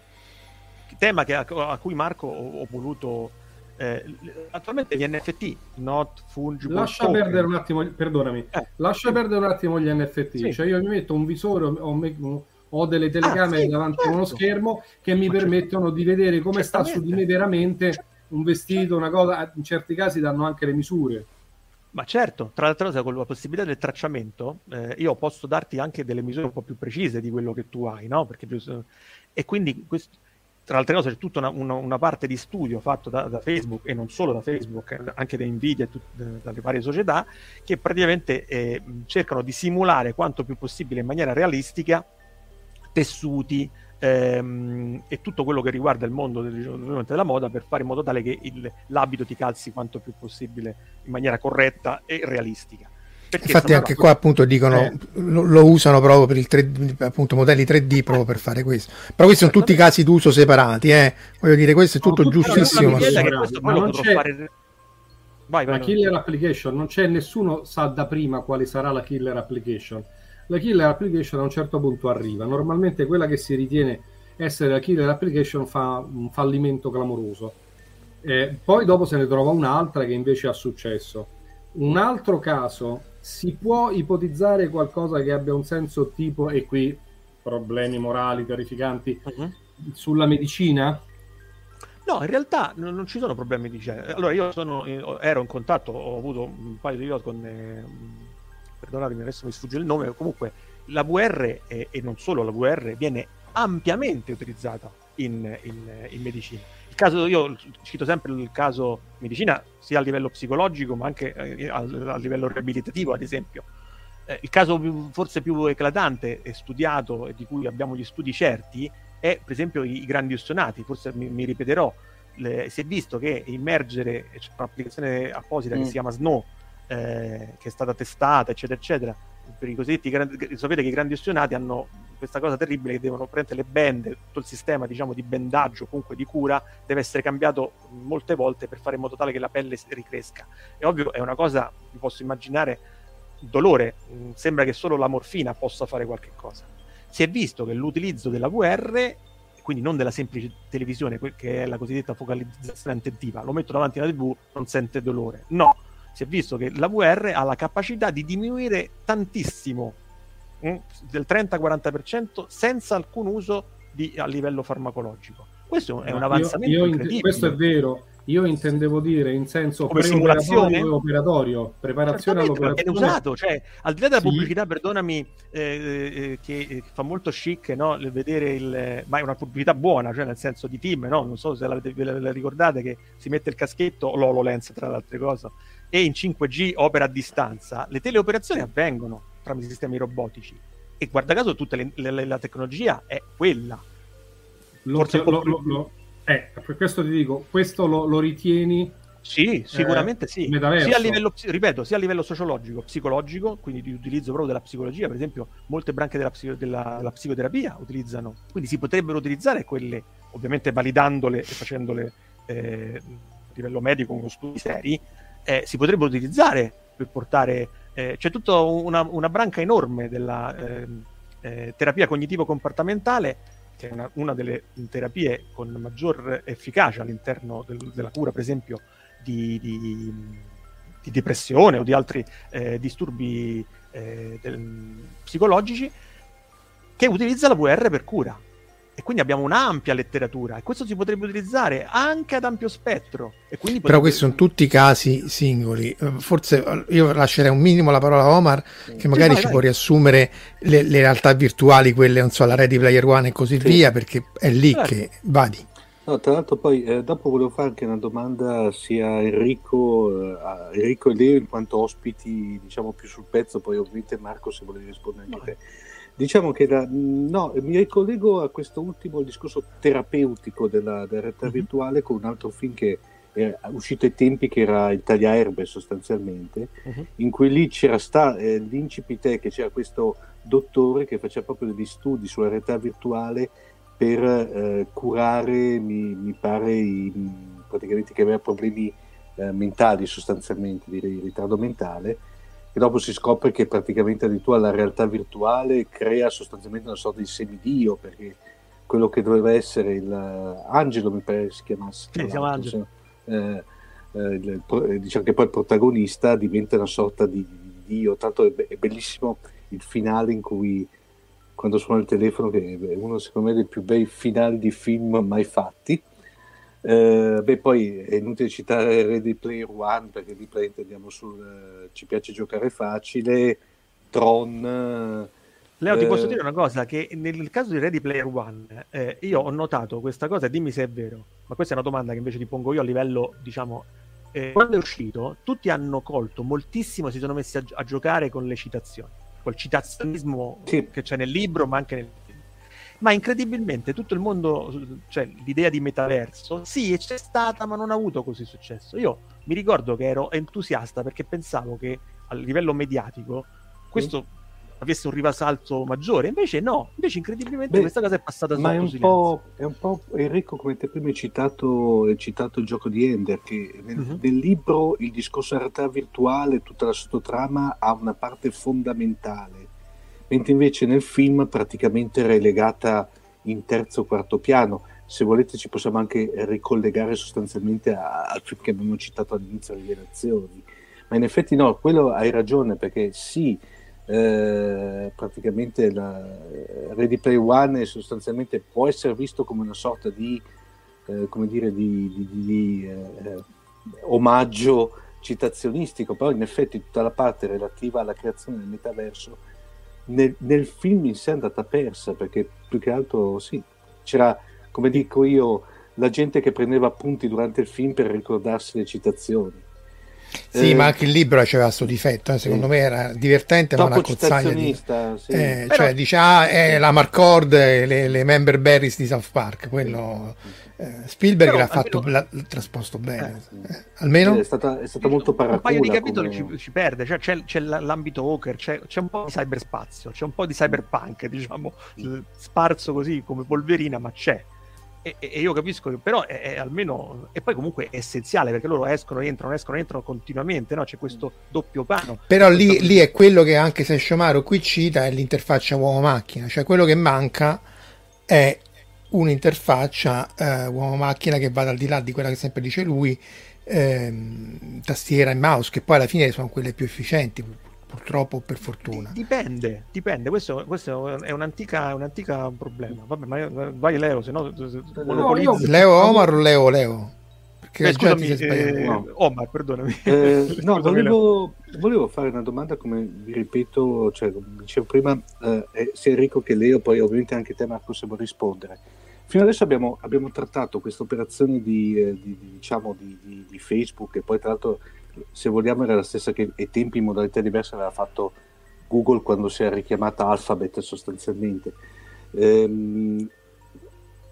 tema che, a, cui Marco ho, ho voluto... Eh, attualmente gli NFT, not fungible. Lascia token. perdere un attimo, perdonami, eh. lascia perdere un attimo gli NFT, sì. cioè io mi metto un visore, ho, ho delle ah, telecamere ah, sì, davanti certo. a uno certo. schermo che mi Ma permettono certo. di vedere come sta su di me veramente un vestito, una cosa, in certi casi danno anche le misure. Ma certo, tra l'altro con la possibilità del tracciamento, eh, io posso darti anche delle misure un po' più precise di quello che tu hai, no? Perché, e quindi, questo, tra le altre cose, c'è tutta una, una, una parte di studio fatto da, da, Facebook e non solo da Facebook, anche da Nvidia e tut, dalle varie società, che praticamente eh, cercano di simulare quanto più possibile in maniera realistica tessuti ehm, e tutto quello che riguarda il mondo del, della moda per fare in modo tale che il, l'abito ti calzi quanto più possibile in maniera corretta e realistica. Perché Infatti anche qua appunto dicono eh. lo, lo, usano proprio per il 3D, appunto modelli 3D proprio per fare questo. Però questi sono tutti casi d'uso separati, eh. Voglio dire, questo è tutto giustissimo. Ma non c'è... Fare... Vai, vai, la killer application non c'è nessuno sa da prima quale sarà la killer application la killer application a un certo punto arriva. Normalmente quella che si ritiene essere la killer application fa un fallimento clamoroso. Eh, poi dopo se ne trova un'altra che invece ha successo. Un altro caso, si può ipotizzare qualcosa che abbia un senso tipo, e qui problemi morali terrificanti, uh-huh. sulla medicina? No, in realtà non, non, ci sono problemi di genere. Allora, io sono, ero in contatto, ho avuto un paio di video con eh, perdonatemi adesso mi sfugge il nome, comunque la VR e, e non solo la VR viene ampiamente utilizzata in, in, in, medicina. Il caso, io cito sempre il caso medicina sia a livello psicologico ma anche eh, a, a, livello riabilitativo, ad esempio. Eh, il caso più, forse più eclatante e studiato e di cui abbiamo gli studi certi è per esempio i, i grandi ustionati, forse mi, mi ripeterò, le, si è visto che immergere, c'è un'applicazione apposita mm. che si chiama Snow, eh, che è stata testata, eccetera, eccetera. Per i cosiddetti grandi, sapete che i grandi ostionati hanno questa cosa terribile che devono prendere le bende, tutto il sistema diciamo, di bendaggio, comunque di cura, deve essere cambiato molte volte per fare in modo tale che la pelle ricresca. È ovvio, è una cosa, vi posso immaginare, dolore, mm, sembra che solo la morfina possa fare qualche cosa. Si è visto che l'utilizzo della VR quindi non della semplice televisione, che è la cosiddetta focalizzazione attentiva, lo metto davanti alla TV, non sente dolore. No, si è visto che la VR ha la capacità di diminuire tantissimo, del 30-40%, senza alcun uso di, a livello farmacologico. Questo è un avanzamento io, io incredibile. Questo è vero. Io intendevo dire in senso Come e operatorio, preparazione all'operazione. è usato, cioè, al di là della Sì. pubblicità, perdonami, eh, eh, che, eh, fa molto chic, no? vedere il... ma è una pubblicità buona, cioè nel senso di team, no? Non so se la- ve la ricordate che si mette il caschetto, l'HoloLens tra le altre cose, e in 5G opera a distanza, le teleoperazioni avvengono tramite sistemi robotici. E guarda caso tutta le- le- la tecnologia è quella. Lo, Forse po' lo- lo- lo- eh, per questo ti dico, questo lo, lo ritieni Sì, sicuramente sì. metaverso. Sia a livello, ripeto, sia a livello sociologico, psicologico, quindi di utilizzo proprio della psicologia, per esempio, molte branche della, psico- della- della psicoterapia utilizzano, quindi si potrebbero utilizzare quelle, ovviamente validandole e facendole eh, a livello medico con studi seri, eh, si potrebbero utilizzare per portare, eh, c'è tutta una, una branca enorme della ehm, eh, terapia cognitivo-comportamentale che è una, una delle terapie con maggior efficacia all'interno del- della cura, per esempio, di, di- di depressione o di altri eh, disturbi eh, del- psicologici, che utilizza la VR per cura. E quindi abbiamo un'ampia letteratura e questo si potrebbe utilizzare anche ad ampio spettro. E quindi Però potrebbe- questi sono tutti casi singoli. Eh, Forse eh, io lascerei un minimo la parola a Omar, che magari vai, ci vai. può riassumere le, le realtà virtuali, quelle, non so, la Ready Player One e così Sì. via, perché è lì Certo. che vadi. No, tra l'altro poi eh, dopo volevo fare anche una domanda sia a Enrico, eh, a Enrico e Leo in quanto ospiti diciamo più sul pezzo, poi ovviamente Marco se volevi rispondere anche No. te. Diciamo che la- no, mi ricollego a questo ultimo discorso terapeutico della, della realtà Mhm. virtuale con un altro film che è uscito ai tempi che era il tagliaerbe sostanzialmente, Mhm. in cui lì c'era sta, eh, l'incipit è che c'era questo dottore che faceva proprio degli studi sulla realtà virtuale per eh, curare, mi, mi pare, i, praticamente che aveva problemi eh, mentali sostanzialmente, di ri- ritardo mentale, e dopo si scopre che praticamente addirittura la realtà virtuale crea sostanzialmente una sorta di semidio, perché quello che doveva essere il eh, Angelo, mi pare si chiamasse, Sì, si chiama se- eh, eh, il eh, diciamo che poi il protagonista diventa una sorta di, di dio, tanto è, be- è bellissimo il finale in cui quando suona il telefono, che è uno secondo me dei più bei finali di film mai fatti. Eh, beh, poi è inutile citare Ready Player One perché lì andiamo sul eh, ci piace giocare facile. Tron, Leo, ti Eh, posso dire una cosa, che nel caso di Ready Player One, eh, io ho notato questa cosa, e dimmi se è vero, ma questa è una domanda che invece ti pongo io a livello, diciamo, eh, quando è uscito, tutti hanno colto moltissimo, si sono messi a, a giocare con le citazioni, col citazionismo Sì. che c'è nel libro, ma anche nel. Ma incredibilmente tutto il mondo, cioè l'idea di metaverso, sì, c'è stata, ma non ha avuto così successo. Io mi ricordo che ero entusiasta perché pensavo che a livello mediatico questo avesse un rivasalto maggiore, invece no, invece incredibilmente Beh, questa cosa è passata ma è sotto po', è un po' Enrico come te prima hai citato, hai citato il gioco di Ender che nel, Mhm. nel libro il discorso realtà virtuale tutta la sottotrama ha una parte fondamentale mentre invece nel film praticamente relegata in terzo o quarto piano. Se volete ci possiamo anche ricollegare sostanzialmente al film che abbiamo citato all'inizio delle relazioni ma in effetti no, quello hai ragione perché sì eh, praticamente la Ready Play One sostanzialmente può essere visto come una sorta di eh, come dire di, di- di- di, eh, omaggio citazionistico però in effetti tutta la parte relativa alla creazione del metaverso nel, nel film in sé è andata persa perché più che altro sì c'era come dico io la gente che prendeva appunti durante il film per ricordarsi le citazioni Sì, Eh, ma anche il libro aveva questo difetto. eh, Secondo sì. me era divertente, ma una cozzaglia di... sì. Eh, Però- Cioè, dice, ah, è la Marcord, e le, le member berries di South Park. Quello eh, Spielberg Però l'ha fatto, almeno- l'ha, l'ha trasposto bene. Eh. Eh, almeno è stata, è stata molto un paracula paio di capitoli come- ci, ci perde, cioè, c'è, c'è l'ambito Hawker, c'è, c'è un po' di cyberspazio, c'è un po' di cyberpunk, diciamo, sparso così come polverina, ma c'è. E, e- io capisco che però è, è almeno e poi comunque è essenziale perché loro escono, entrano, escono, entrano continuamente, no? C'è questo doppio piano. Però lì, Questo- lì è quello che anche se Sciomaro qui cita è l'interfaccia uomo-macchina, cioè quello che manca è un'interfaccia eh, uomo-macchina che vada al di là di quella che sempre dice lui, ehm, tastiera e mouse, che poi alla fine sono quelle più efficienti, pur- purtroppo o per fortuna. Dipende, dipende, questo, questo è un'antica, un'antica problema. Vabbè, ma vai Leo, se no io- Leo Omar o Leo Leo? Che Eh, già scusami, eh, No. Omar, perdonami. Eh, no, volevo, volevo fare una domanda, come vi ripeto, cioè, come dicevo prima, eh, eh, sia Enrico che Leo, poi ovviamente anche te Marco se vuoi rispondere. Fino adesso abbiamo, abbiamo trattato questa operazione di, eh, di- di- diciamo, di, di- di Facebook, e poi tra l'altro, se vogliamo, era la stessa che ai tempi in modalità diversa aveva fatto Google quando si è richiamata Alphabet sostanzialmente. Ehm,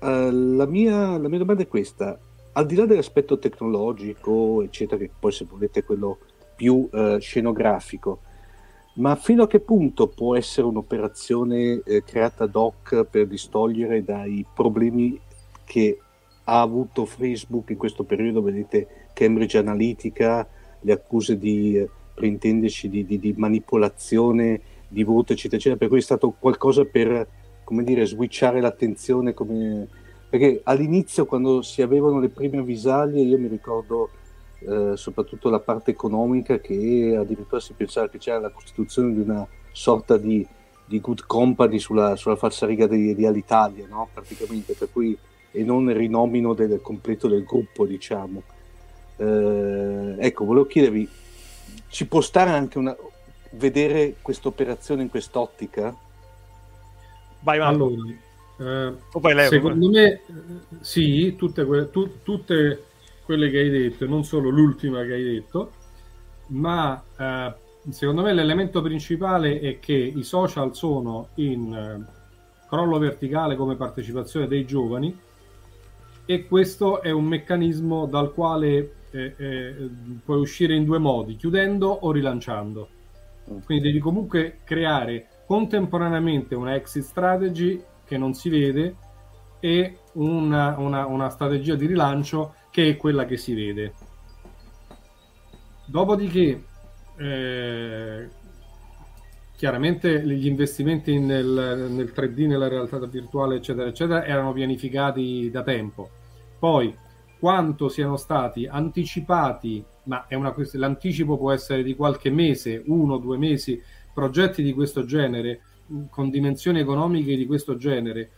eh, la, mia, la mia domanda è questa: al di là dell'aspetto tecnologico, eccetera, che poi se volete quello più eh, scenografico, ma fino a che punto può essere un'operazione eh, creata ad hoc per distogliere dai problemi che ha avuto Facebook in questo periodo? Vedete Cambridge Analytica, le accuse di, eh, per intenderci, di, di- di manipolazione di voto, eccetera, eccetera, per cui è stato qualcosa per, come dire, switchare l'attenzione, come... perché all'inizio quando si avevano le prime avvisaglie, io mi ricordo eh, soprattutto la parte economica che addirittura si pensava che c'era la costituzione di una sorta di, di good company sulla, sulla falsariga di, di Alitalia, no? praticamente, per cui e non il rinomino del completo del gruppo, diciamo. Eh, ecco, volevo chiedervi, ci può stare anche una, vedere questa operazione in quest'ottica? Vai, Marco. Allora, eh, O poi Leo. secondo me eh, sì, tutte, que- tu- tutte quelle che hai detto, e non solo l'ultima che hai detto, ma eh, secondo me l'elemento principale è che i social sono in eh, crollo verticale come partecipazione dei giovani e questo è un meccanismo dal quale eh, eh, puoi uscire in due modi, chiudendo o rilanciando. Quindi devi comunque creare contemporaneamente una exit strategy che non si vede e una, una- una strategia di rilancio che è quella che si vede. Dopodiché, eh, chiaramente gli investimenti nel, nel 3D, nella realtà virtuale, eccetera, eccetera, erano pianificati da tempo. Poi, quanto siano stati anticipati, ma è una l'anticipo può essere di qualche mese, uno, due mesi, progetti di questo genere, mh, con dimensioni economiche di questo genere,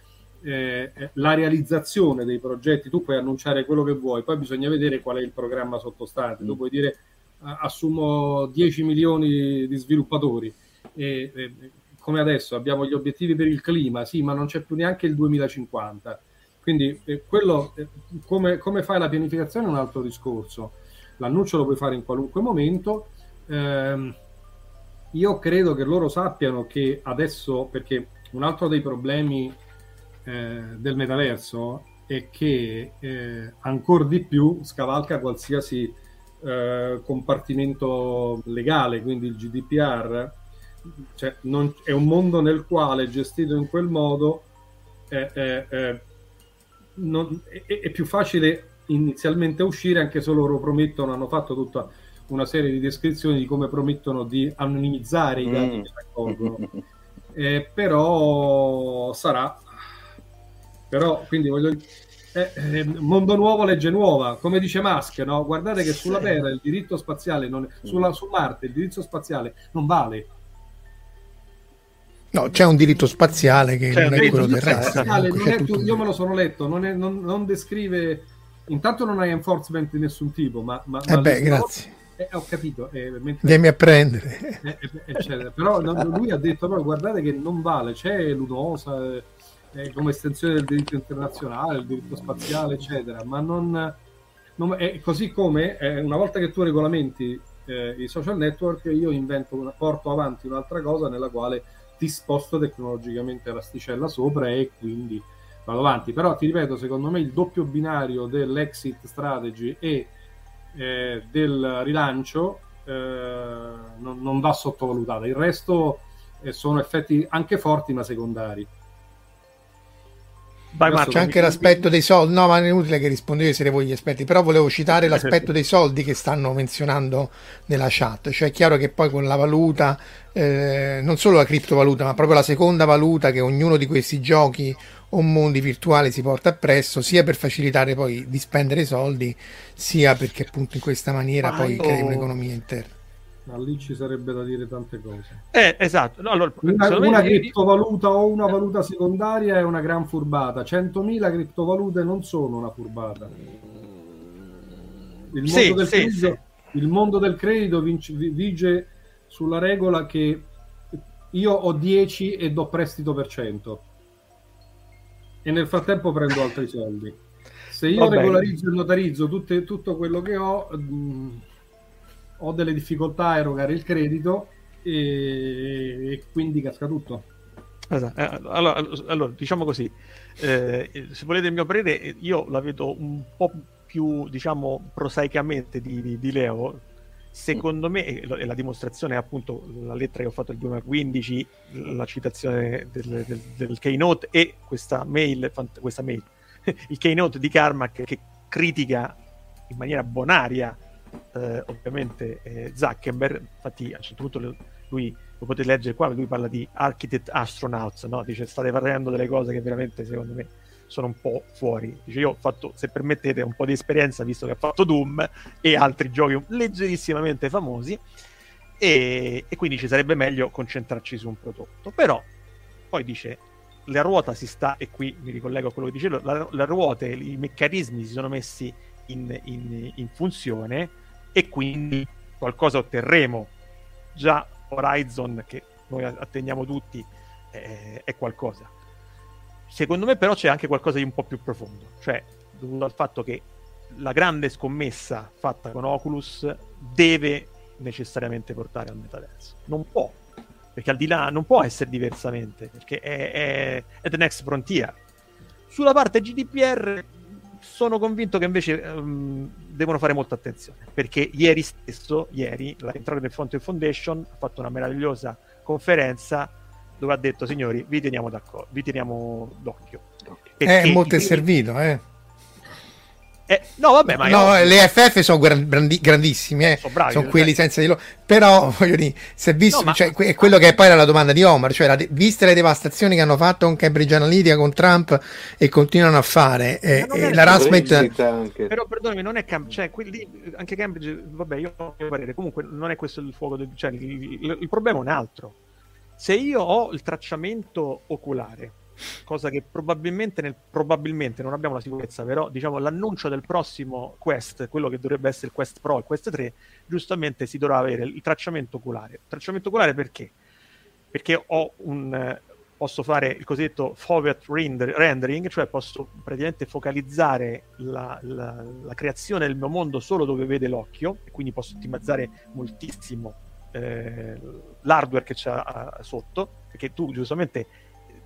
eh, eh, la realizzazione dei progetti, tu puoi annunciare quello che vuoi, poi bisogna vedere qual è il programma sottostante. Tu Mm. puoi dire "Ah, assumo 10 milioni di sviluppatori e, e, come adesso abbiamo gli obiettivi per il clima, sì, ma non c'è più neanche il 2050. Quindi eh, quello, eh, come, come fai la pianificazione è un altro discorso. L'annuncio lo puoi fare in qualunque momento. Ehm, io credo che loro sappiano che adesso, perché un altro dei problemi eh, del metaverso è che eh, ancora di più scavalca qualsiasi eh, compartimento legale, quindi il GDPR, cioè non- è un mondo nel quale gestito in quel modo eh, eh, eh, non- è, è più facile inizialmente uscire anche se loro promettono, hanno fatto tutta una serie di descrizioni di come promettono di anonimizzare i dati Mm. che raccolgono. Eh, però sarà però quindi voglio eh, eh, mondo nuovo legge nuova come dice Musk no? guardate che sulla. Terra il diritto spaziale non, sulla, su Marte il diritto spaziale non vale No, c'è un diritto spaziale che C'è non è quello tu- tutto- io me lo sono letto non, è- non- non descrive intanto non hai enforcement di nessun tipo ma, ma, Eh ma beh, le- grazie. eh, ho capito eh, mentre- Vieni a prendere. eh, eh. Però no, lui ha detto: però guardate che non vale, c'è l'UNOSA eh, eh, come estensione del diritto internazionale, il diritto spaziale, eccetera, ma non, non- è così come eh, una volta che tu regolamenti eh, i social network, io invento una, porto avanti un'altra cosa nella quale ti sposto tecnologicamente l'asticella sopra e quindi vado avanti. Però ti ripeto, secondo me il doppio binario dell'exit strategy e eh, del rilancio eh, non, non va sottovalutata. Il resto eh, sono effetti anche forti ma secondari. Vai, Marco. C'è anche l'aspetto dei soldi, no, ma è inutile che rispondete siete voi gli esperti, però volevo citare l'aspetto dei soldi che stanno menzionando nella chat, cioè è chiaro che poi con la valuta, eh, non solo la criptovaluta, ma proprio la seconda valuta che ognuno di questi giochi o mondi virtuali si porta appresso, sia per facilitare poi di spendere i soldi, sia perché appunto in questa maniera Ma poi io- crei un'economia interna. Ma lì ci sarebbe da dire tante cose. Eh, esatto. No, allora, Una, una criptovaluta o una valuta secondaria è una gran furbata. 100.000 criptovalute non sono una furbata. il, Sì, mondo del sì, credito, il mondo del credito vince- vi- vige sulla regola che io ho 10 e do prestito per 100 e nel frattempo prendo altri soldi. Se io Va bene. regolarizzo e notarizzo tutte- tutto quello che ho, mh, ho delle difficoltà a erogare il credito e, e quindi casca tutto. Esatto. Eh, Allora, allora, diciamo così, eh, se volete il mio parere, io la vedo un po' più, diciamo, prosaicamente di, di- di Leo. Secondo me, e la, dimostrazione è appunto la lettera che ho fatto il 2015, la citazione del, del- del keynote e questa mail, questa mail, il keynote di Carmack che critica in maniera bonaria, eh, ovviamente, eh, Zuckerberg. Infatti, a un certo punto lui- lo potete leggere qua, lui parla di architect astronauts, no? Dice state parlando delle cose che veramente secondo me sono un po' fuori. Dice io ho fatto, se permettete, un po' di esperienza visto che ha fatto Doom e altri giochi leggerissimamente famosi e, e quindi ci sarebbe meglio concentrarci su un prodotto. Però poi dice la ruota si sta, e qui mi ricollego a quello che dicevo, la, la ruota, i meccanismi si sono messi in, in- in funzione e quindi qualcosa otterremo. Già Horizon, che noi attendiamo tutti, eh, è qualcosa. Secondo me però c'è anche qualcosa di un po' più profondo, cioè dovuto al fatto che la grande scommessa fatta con Oculus deve necessariamente portare al metaverso. Non può, perché al di là non può essere diversamente, perché è, è, è the next frontier. Sulla parte GDPR sono convinto che invece ehm, devono fare molta attenzione, perché ieri stesso, ieri, la del Frontier Foundation ha fatto una meravigliosa conferenza dove ha detto signori vi teniamo d'accordo, vi teniamo d'occhio. Perché Eh, molto è servito, eh. Eh, no, vabbè, ma No, io- le FF sono gran- grandi- grandissimi, eh. Sono bravi, sono cioè- quelli senza di loro. Però, voglio dire, se visto, No, ma- cioè, è quello che poi era la domanda di Omar, cioè, la de- viste le devastazioni che hanno fatto con Cambridge Analytica, con Trump e continuano a fare, eh, Ma non eh, è la Rasmet. Però perdonami, non è Cam- cioè, quelli, anche Cambridge, vabbè, io ho il mio parere, comunque non è questo il fuoco del, cioè, il, il- il problema è un altro. Se io ho il tracciamento oculare, cosa che probabilmente, nel, probabilmente non abbiamo la sicurezza, però diciamo l'annuncio del prossimo Quest, quello che dovrebbe essere il Quest Pro, il Quest 3, giustamente si dovrà avere il tracciamento oculare. Il tracciamento oculare perché? Perché ho un, posso fare il cosiddetto forward render- rendering, cioè posso praticamente focalizzare la, la- la creazione del mio mondo solo dove vede l'occhio, e quindi posso ottimizzare moltissimo eh, l'hardware che c'è sotto, perché tu giustamente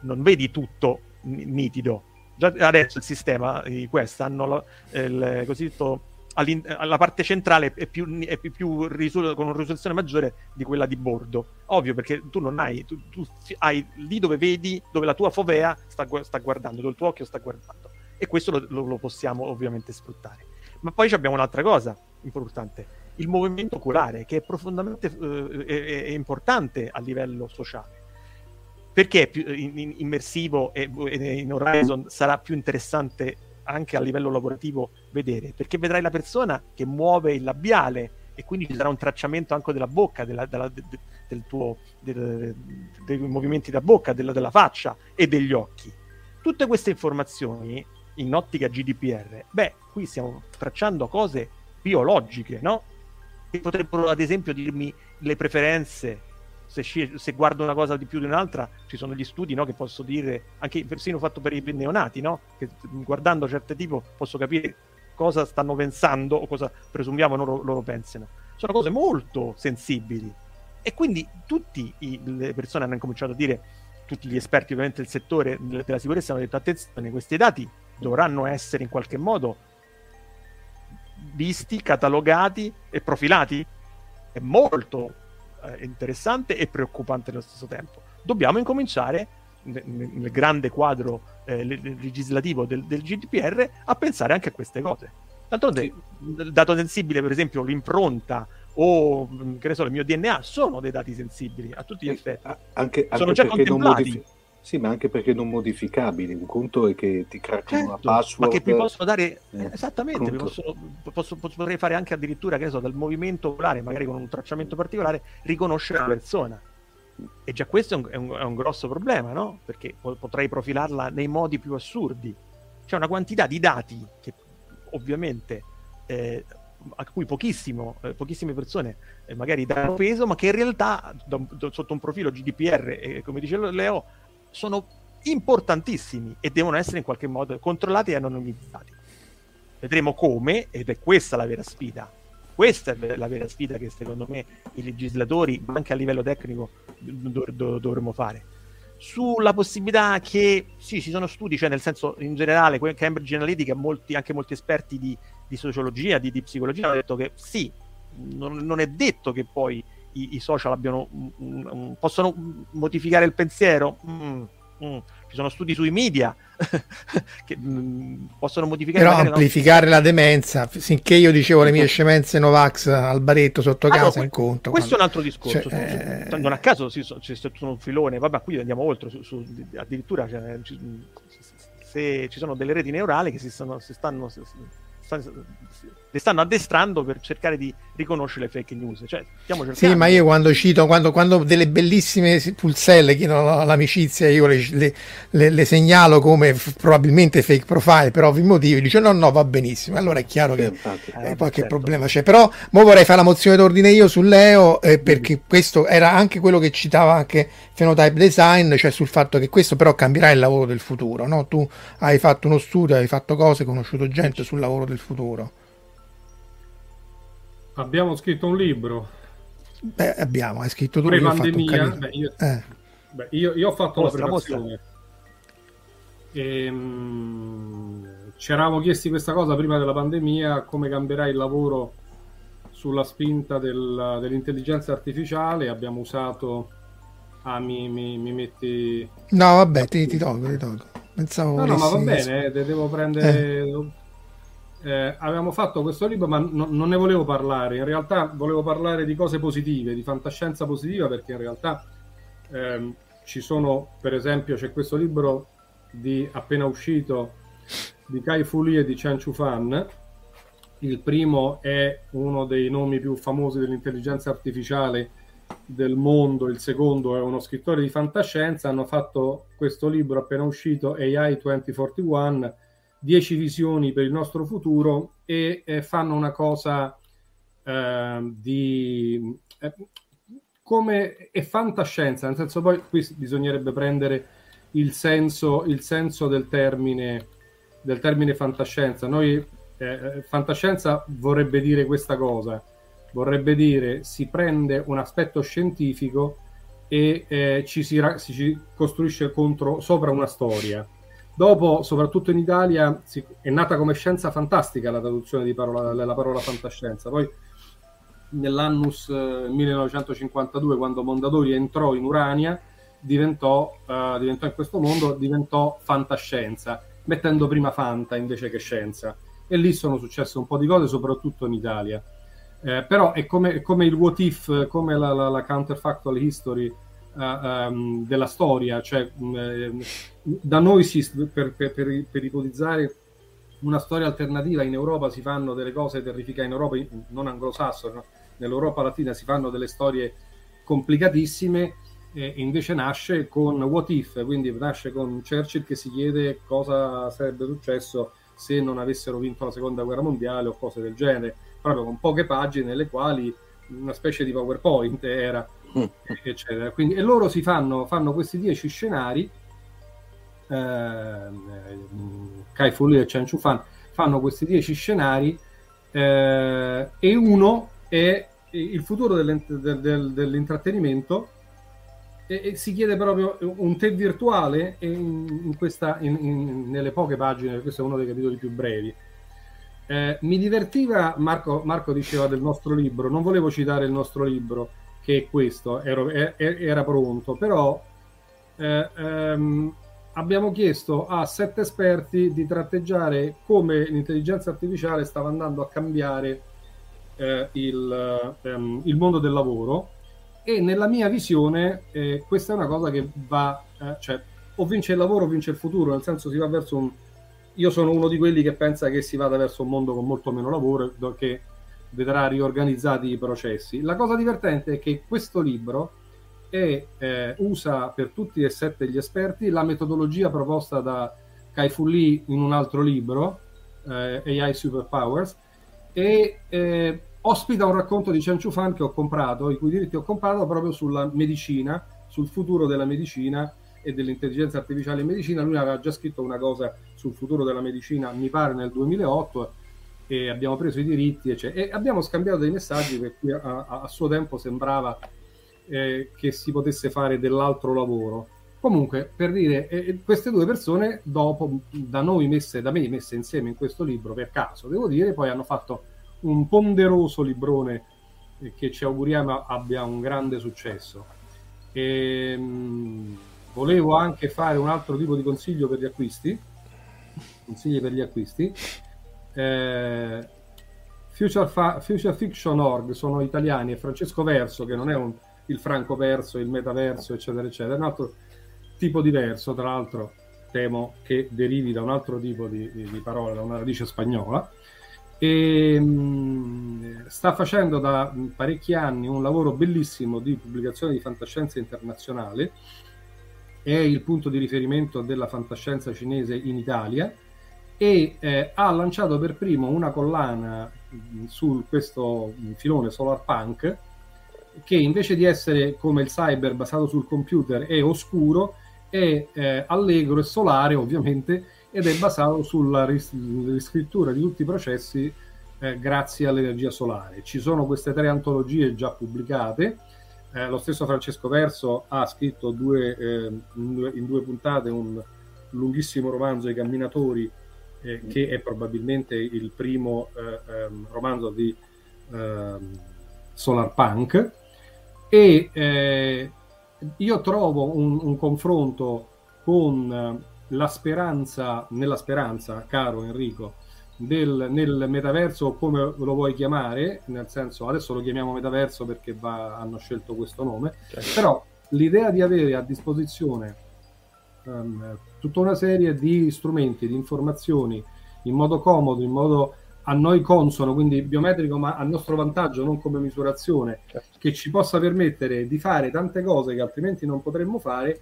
non vedi tutto nitido. Già adesso il sistema di Quest hanno lo- il cosiddetto all'in- alla parte centrale è più, è più- risol- con una risoluzione maggiore di quella di bordo. Ovvio, perché tu non hai, tu, tu hai lì dove vedi, dove la tua fovea sta, sta guardando, dove il tuo occhio sta guardando. E questo lo, lo- lo possiamo ovviamente sfruttare. Ma poi abbiamo un'altra cosa importante, il movimento oculare, che è profondamente eh, è- è importante a livello sociale perché è più in- in- immersivo e e in Horizon sarà più interessante anche a livello lavorativo vedere? Perché vedrai la persona che muove il labiale e quindi ci sarà un tracciamento anche della bocca, della- della- de- de- del tuo, del- dei movimenti della bocca, della, della faccia e degli occhi. Tutte queste informazioni in ottica GDPR, beh, qui stiamo tracciando cose biologiche, no? Che potrebbero ad esempio dirmi le preferenze se, sci- se guardo una cosa di più di un'altra, ci sono gli studi no, che posso dire, anche persino fatto per i neonati, no? che guardando certe tipo posso capire cosa stanno pensando o cosa presumiamo loro, loro pensino. Sono cose molto sensibili. E quindi tutte le persone hanno incominciato a dire, tutti gli esperti ovviamente del settore della sicurezza hanno detto attenzione, questi dati dovranno essere in qualche modo visti, catalogati e profilati. È molto eh, interessante e preoccupante nello stesso tempo. Dobbiamo incominciare ne- ne- nel grande quadro eh, le- legislativo del, del GDPR a pensare anche a queste cose. D'altronde, il dato sensibile, per esempio, l'impronta o mh, che ne so, il mio DNA sono dei dati sensibili a tutti gli effetti. A- Anche, Sono anche già perché non contemplati. modifi- Sì, ma anche perché non modificabili. Un conto è che ti craccano una Certo, password. ma che mi possono dare eh, esattamente, posso- posso- potrei fare anche addirittura che ne so, dal movimento oculare, magari con un tracciamento particolare, riconoscere la persona. E già questo è un, è un- è un grosso problema, no? Perché po- potrei profilarla nei modi più assurdi. C'è una quantità di dati che ovviamente eh, a cui pochissimo, eh, pochissime persone eh, magari danno peso, ma che in realtà da, da, sotto un profilo GDPR, eh, come dice Leo, sono importantissimi e devono essere in qualche modo controllati e anonimizzati. Vedremo come, ed è questa la vera sfida. Questa è la vera sfida che secondo me i legislatori, anche a livello tecnico, dov- dov- dovremmo fare sulla possibilità che sì, ci sono studi, cioè nel senso in generale Cambridge Analytica, molti, anche molti esperti di, di sociologia, di, di, psicologia hanno detto che sì, non, non è detto che poi i, i social abbiano, un, un, possono modificare il pensiero. Mm, mm. Ci sono studi sui media che mm, possono modificare però amplificare la demenza finché io dicevo le mie scemenze Novax al baretto sotto ah, casa no, in conto questo quando... è un altro discorso cioè, eh... non a caso c'è stato un filone vabbè qui andiamo oltre su, su, addirittura cioè, se ci sono delle reti neurali che si, stanno, si stanno si, le stanno addestrando per cercare di riconoscere le fake news. Cioè, sì, ma io quando cito, quando, quando delle bellissime pulselle chiedono l'amicizia, io le, le, le, le, segnalo come f- probabilmente fake profile per ovvi motivi, dice no, no, va benissimo. Allora è chiaro che eh, qualche certo. problema c'è. Però mo vorrei fare la mozione d'ordine io su Leo, eh, perché mm. questo era anche quello che citava anche Phenotype Design, cioè sul fatto che questo però cambierà il lavoro del futuro. No? Tu hai fatto uno studio, hai fatto cose, hai conosciuto gente sul lavoro del futuro. Abbiamo scritto un libro. Beh, abbiamo, hai scritto tu. Pre-pandemia, beh, io, eh. beh, io, io, ho fatto mostra, la preparazione. E, mh, ci eravamo chiesti questa cosa prima della pandemia, come cambierà il lavoro sulla spinta del, dell'intelligenza artificiale. Abbiamo usato... Ah, mi, mi, mi metti... No, vabbè, ti, ti tolgo, ti tolgo. Pensavo no, no, ma va bene, eh, devo prendere... Eh eh, avevamo fatto questo libro, ma no, non ne volevo parlare. In realtà volevo parlare di cose positive, di fantascienza positiva, perché in realtà ehm, ci sono, per esempio, c'è questo libro di appena uscito di Kai Fu Lee e di Chen Chu Fan. Il primo è uno dei nomi più famosi dell'intelligenza artificiale del mondo, il secondo è uno scrittore di fantascienza. Hanno fatto questo libro appena uscito, AI 2041 10 visioni per il nostro futuro e eh, fanno una cosa eh, di... Eh, come è fantascienza, nel senso poi qui bisognerebbe prendere il senso, il senso del, termine, del termine fantascienza. Noi, eh, eh, fantascienza vorrebbe dire questa cosa, vorrebbe dire si prende un aspetto scientifico e eh, ci si, ra- si costruisce contro, sopra una storia Dopo, soprattutto in Italia, si, è nata come scienza fantastica la traduzione della parola fantascienza. Poi nell'annus eh, 1952, quando Mondadori entrò in Urania, diventò, uh, diventò, in questo mondo, diventò fantascienza, mettendo prima fanta invece che scienza. E lì sono successe un po' di cose, soprattutto in Italia. Eh, però è come, è come, il what if, come la, la, la counterfactual history um, della storia, cioè um, da noi si, per, per, per, per, ipotizzare una storia alternativa in Europa si fanno delle cose terrificanti, in Europa non anglosassone, no? nell'Europa latina si fanno delle storie complicatissime invece nasce con What If, quindi nasce con Churchill che si chiede cosa sarebbe successo se non avessero vinto la seconda guerra mondiale o cose del genere, proprio con poche pagine nelle quali una specie di PowerPoint era eccetera. Quindi, e loro si fanno, fanno questi dieci scenari, eh, Kai Fu Lee e Chen Chu Fan fanno questi dieci scenari eh, e uno è il futuro dell'intrattenimento e, e, si chiede proprio un tè virtuale in, in questa, in, nelle poche pagine, questo è uno dei capitoli più brevi. Eh, mi divertiva, Marco, Marco diceva del nostro libro, non volevo citare il nostro libro, che questo ero, era pronto, però eh, ehm, abbiamo chiesto a sette esperti di tratteggiare come l'intelligenza artificiale stava andando a cambiare eh, il, ehm, il, mondo del lavoro. E nella mia visione eh, questa è una cosa che va, eh, cioè o vince il lavoro o vince il futuro, nel senso si va verso un... Io sono uno di quelli che pensa che si vada verso un mondo con molto meno lavoro, che vedrà riorganizzati i processi. La cosa divertente è che questo libro è, eh, usa per tutti e sette gli esperti la metodologia proposta da Kai Fu Lee in un altro libro, eh, AI Superpowers, e eh, ospita un racconto di Chen Fan che ho comprato, i cui diritti ho comprato proprio sulla medicina, sul futuro della medicina e dell'intelligenza artificiale in medicina. Lui aveva già scritto una cosa sul futuro della medicina, mi pare nel 2008, e abbiamo preso i diritti eccetera. e abbiamo scambiato dei messaggi per cui a, a, a suo tempo sembrava eh, che si potesse fare dell'altro lavoro. Comunque, per dire, eh, queste due persone, dopo, da noi messe, da me messe insieme in questo libro, per caso, devo dire, poi hanno fatto un ponderoso librone eh, che ci auguriamo abbia un grande successo. E, mh, mm, volevo anche fare un altro tipo di consiglio per gli acquisti, consigli per gli acquisti. Eh, Future, Fa- Future Fiction Org sono italiani e Francesco Verso, che non è un, il franco verso, il metaverso, eccetera, eccetera, è un altro tipo diverso, tra l'altro temo che derivi da un altro tipo di, di, di parola, da una radice spagnola, e mh, mm, sta facendo da parecchi anni un lavoro bellissimo di pubblicazione di fantascienza internazionale, è il punto di riferimento della fantascienza cinese in Italia e eh, ha lanciato per primo una collana mm, su questo filone solar punk che invece di essere come il cyber basato sul computer è oscuro è eh, allegro e solare ovviamente ed è basato sulla ris- riscrittura di tutti i processi eh, grazie all'energia solare. Ci sono queste tre antologie già pubblicate. Eh, lo stesso Francesco Verso ha scritto due, eh, in, due, in, due, puntate un lunghissimo romanzo, I camminatori, eh, che è probabilmente il primo eh, ehm, romanzo di ehm, Solar Punk. E io trovo un, un confronto con eh, la speranza, nella speranza, caro Enrico, del, nel metaverso come lo vuoi chiamare, nel senso adesso lo chiamiamo metaverso perché va, hanno scelto questo nome, certo. però l'idea di avere a disposizione um, tutta una serie di strumenti, di informazioni in modo comodo, in modo a noi consono, quindi biometrico, ma a nostro vantaggio, non come misurazione, certo. che ci possa permettere di fare tante cose che altrimenti non potremmo fare,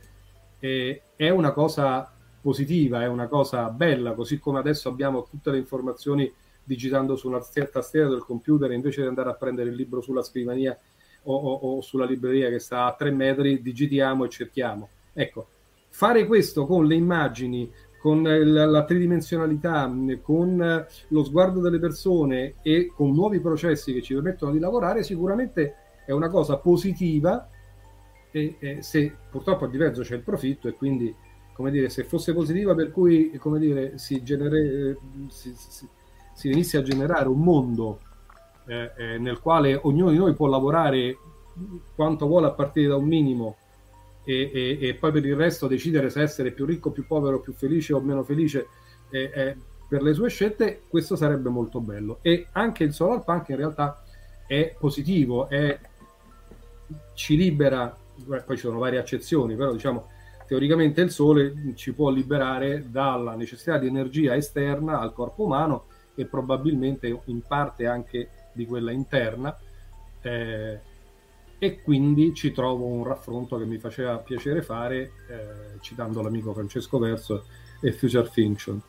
eh, è una cosa positiva, è una cosa bella, così come adesso abbiamo tutte le informazioni digitando su una tastiera del computer invece di andare a prendere il libro sulla scrivania o, o, o sulla libreria che sta a tre metri, digitiamo e cerchiamo. Ecco, fare questo con le immagini, con la tridimensionalità, con lo sguardo delle persone e con nuovi processi che ci permettono di lavorare, sicuramente è una cosa positiva e, e se purtroppo a diverso c'è il profitto e quindi come dire, se fosse positiva per cui come dire, si, genere, si, si, si venisse a generare un mondo eh, eh, nel quale ognuno di noi può lavorare quanto vuole a partire da un minimo e, e, e, poi per il resto decidere se essere più ricco, più povero, più felice o meno felice eh, eh, per le sue scelte, questo sarebbe molto bello. E anche il solar punk in realtà è positivo, è, ci libera, poi ci sono varie accezioni, però diciamo teoricamente il sole ci può liberare dalla necessità di energia esterna al corpo umano e probabilmente in parte anche di quella interna. Eh, e quindi ci trovo un raffronto che mi faceva piacere fare eh, citando l'amico Francesco Verso e Future Fiction.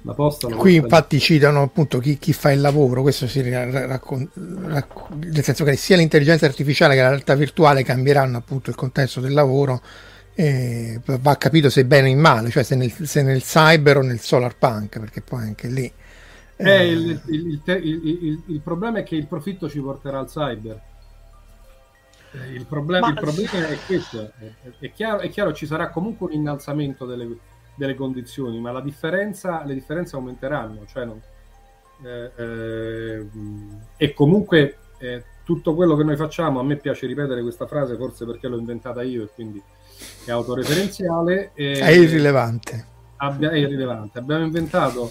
La posta, la Qui infatti citano appunto chi, chi, fa il lavoro, questo si raccon- raccon- nel senso che sia l'intelligenza artificiale che la realtà virtuale cambieranno appunto il contesto del lavoro e va capito se bene o in male, cioè se nel, se nel cyber o nel solar punk, perché poi anche lì... Eh, eh... Il, il, il, il, problema è che il profitto ci porterà al cyber il problema, Ma... il problema è questo, è, chiaro, è, chiaro, ci sarà comunque un innalzamento delle, delle condizioni, ma la differenza, le differenze aumenteranno, cioè non, eh, eh, e comunque eh, tutto quello che noi facciamo, a me piace ripetere questa frase forse perché l'ho inventata io e quindi è autoreferenziale. è irrilevante. Abbia, è irrilevante. Abbiamo inventato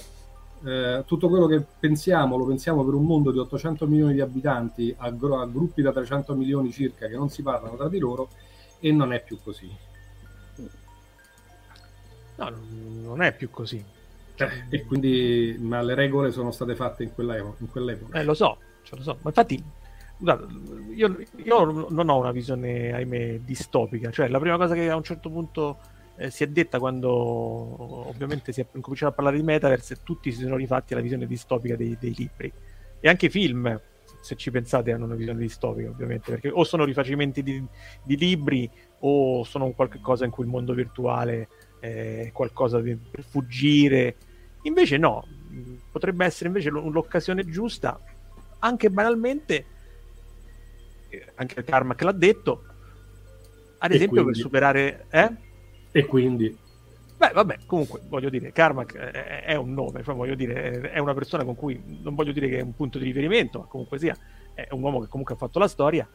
eh, tutto quello che pensiamo lo pensiamo per un mondo di 800 milioni di abitanti a, gro- a, gruppi da 300 milioni circa che non si parlano tra di loro e non è più così. No, non è più così. Eh, e quindi, ma le regole sono state fatte in, quell'epoca. In quell'epoca. Eh, lo so, cioè, lo so. Ma infatti, guarda, io, io, non ho una visione, ahimè, distopica. Cioè, la prima cosa che a un certo punto eh, si è detta quando ovviamente si è incominciato a parlare di metaverse e tutti si sono rifatti alla visione distopica dei, dei libri. E anche i film, se ci pensate, hanno una visione distopica, ovviamente, perché o sono rifacimenti di, di libri o sono qualche cosa in cui il mondo virtuale è qualcosa di, per fuggire. Invece no, potrebbe essere invece l'occasione giusta, anche banalmente, eh, anche Carmack l'ha detto, ad esempio per superare... Eh? E quindi... Beh, vabbè, comunque voglio dire, Carmack è, un nome, cioè voglio dire, è una persona con cui non voglio dire che è un punto di riferimento, ma comunque sia, è un uomo che comunque ha fatto la storia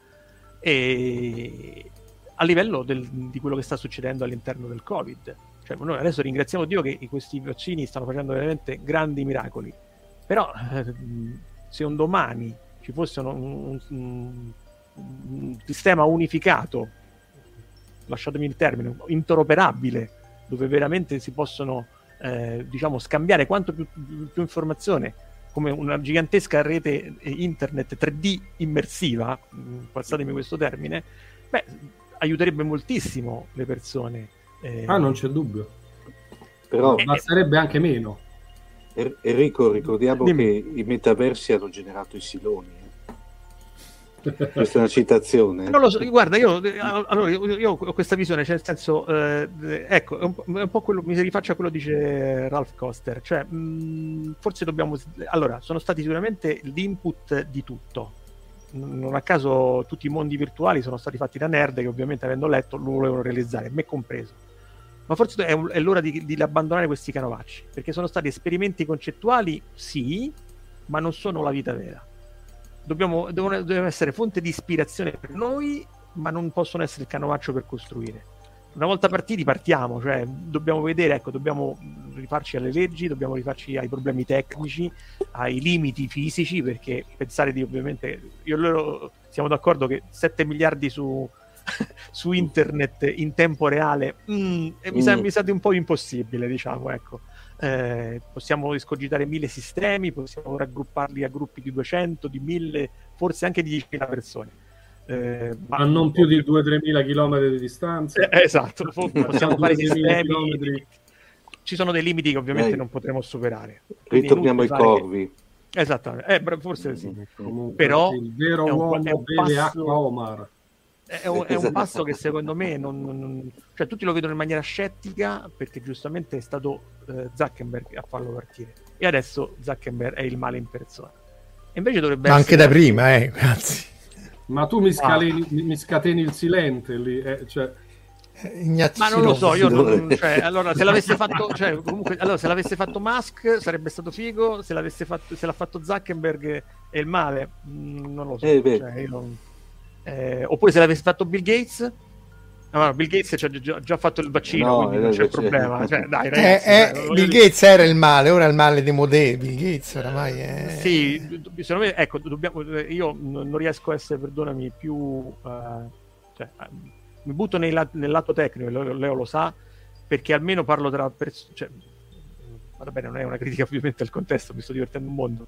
e a livello del, di quello che sta succedendo all'interno del Covid. Cioè, noi adesso ringraziamo Dio che questi vaccini stanno facendo veramente grandi miracoli, però eh, se un domani ci fosse un, un, un sistema unificato, lasciatemi il termine, interoperabile, dove veramente si possono eh, diciamo, scambiare quanto più, più, più, informazione come una gigantesca rete internet 3D immersiva, mm, passatemi questo termine, beh, aiuterebbe moltissimo le persone. Eh, ah, non c'è dubbio. Però eh, basterebbe anche meno. Enrico, ricordiamo Dimmi. che i metaversi hanno generato i siloni. Questa è una citazione. Non lo so, guarda, io, allora, io, ho questa visione, cioè nel senso, eh, ecco, è un, un, po' quello, mi si rifaccia a quello che dice Ralph Coster, cioè, mh, forse dobbiamo, allora, sono stati sicuramente l'input di tutto, non a caso tutti i mondi virtuali sono stati fatti da nerd che ovviamente avendo letto lo volevano realizzare, me compreso. Ma forse è, è l'ora di, di, abbandonare questi canovacci, perché sono stati esperimenti concettuali, sì, ma non sono la vita vera dobbiamo, devono, devono essere fonte di ispirazione per noi, ma non possono essere il canovaccio per costruire. Una volta partiti partiamo, cioè dobbiamo vedere, ecco, dobbiamo rifarci alle leggi, dobbiamo rifarci ai problemi tecnici, ai limiti fisici, perché pensare di ovviamente, io e loro siamo d'accordo che 7 miliardi su, su internet in tempo reale mm, mm. Mi, sa, mi, sa, di un po' impossibile, diciamo, ecco eh, possiamo escogitare mille sistemi, possiamo raggrupparli a gruppi di 200, di 1000, forse anche di 10.000 persone. Eh, ma, ma non più di 2-3 mila chilometri di distanza. Eh, esatto, possiamo fare sistemi. Chilometri. Ci sono dei limiti che ovviamente eh, non potremo superare. Ritorniamo ai fare... corvi. Esattamente, eh, forse sì. Comunque, Però il vero uomo beve passo... acqua Omar è un, è un passo che secondo me non, non, cioè tutti lo vedono in maniera scettica perché giustamente è stato eh, Zuckerberg a farlo partire. E adesso Zuckerberg è il male in persona. E invece dovrebbe Ma anche da prima eh grazie ma tu mi, scaleni, ah. mi scateni il silente lì eh, cioè... Ma non lo so, io non, cioè, allora se l'avesse fatto, cioè, comunque, allora, se l'avesse fatto Musk sarebbe stato figo, se, l'avesse fatto, se l'ha fatto Zuckerberg è il male, mm, non lo so. Eh, cioè, non... Eh, oppure se l'avesse fatto Bill Gates, No, no, Bill Gates ci ha già, già, fatto il vaccino, no, quindi non c'è problema. Cioè, dai, ragazzi, eh, eh, Bill Gates era il male, ora è il male di Modè. Bill Gates oramai è... Sì, secondo me, ecco, dobbiamo, io non riesco a essere, perdonami, più... Uh, cioè, mi butto nei, nel lato tecnico, Leo lo sa, perché almeno parlo tra persone... Cioè, va bene, non è una critica ovviamente al contesto, mi sto divertendo un mondo,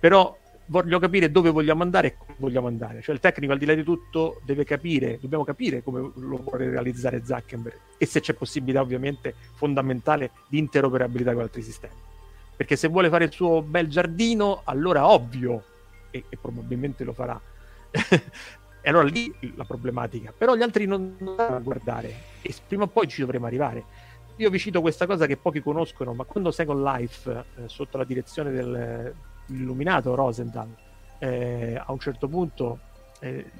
però voglio capire dove vogliamo andare e come vogliamo andare. Cioè il tecnico al di là di tutto deve capire, dobbiamo capire come lo vuole realizzare Zuckerberg e se c'è possibilità ovviamente fondamentale di interoperabilità con altri sistemi. Perché se vuole fare il suo bel giardino, allora ovvio, e, e probabilmente lo farà. e allora lì la problematica. Però gli altri non, non devono guardare e prima o poi ci dovremo arrivare. Io vi cito questa cosa che pochi conoscono, ma quando Second Life, eh, sotto la direzione del, illuminato Rosenthal eh, a un certo punto eh,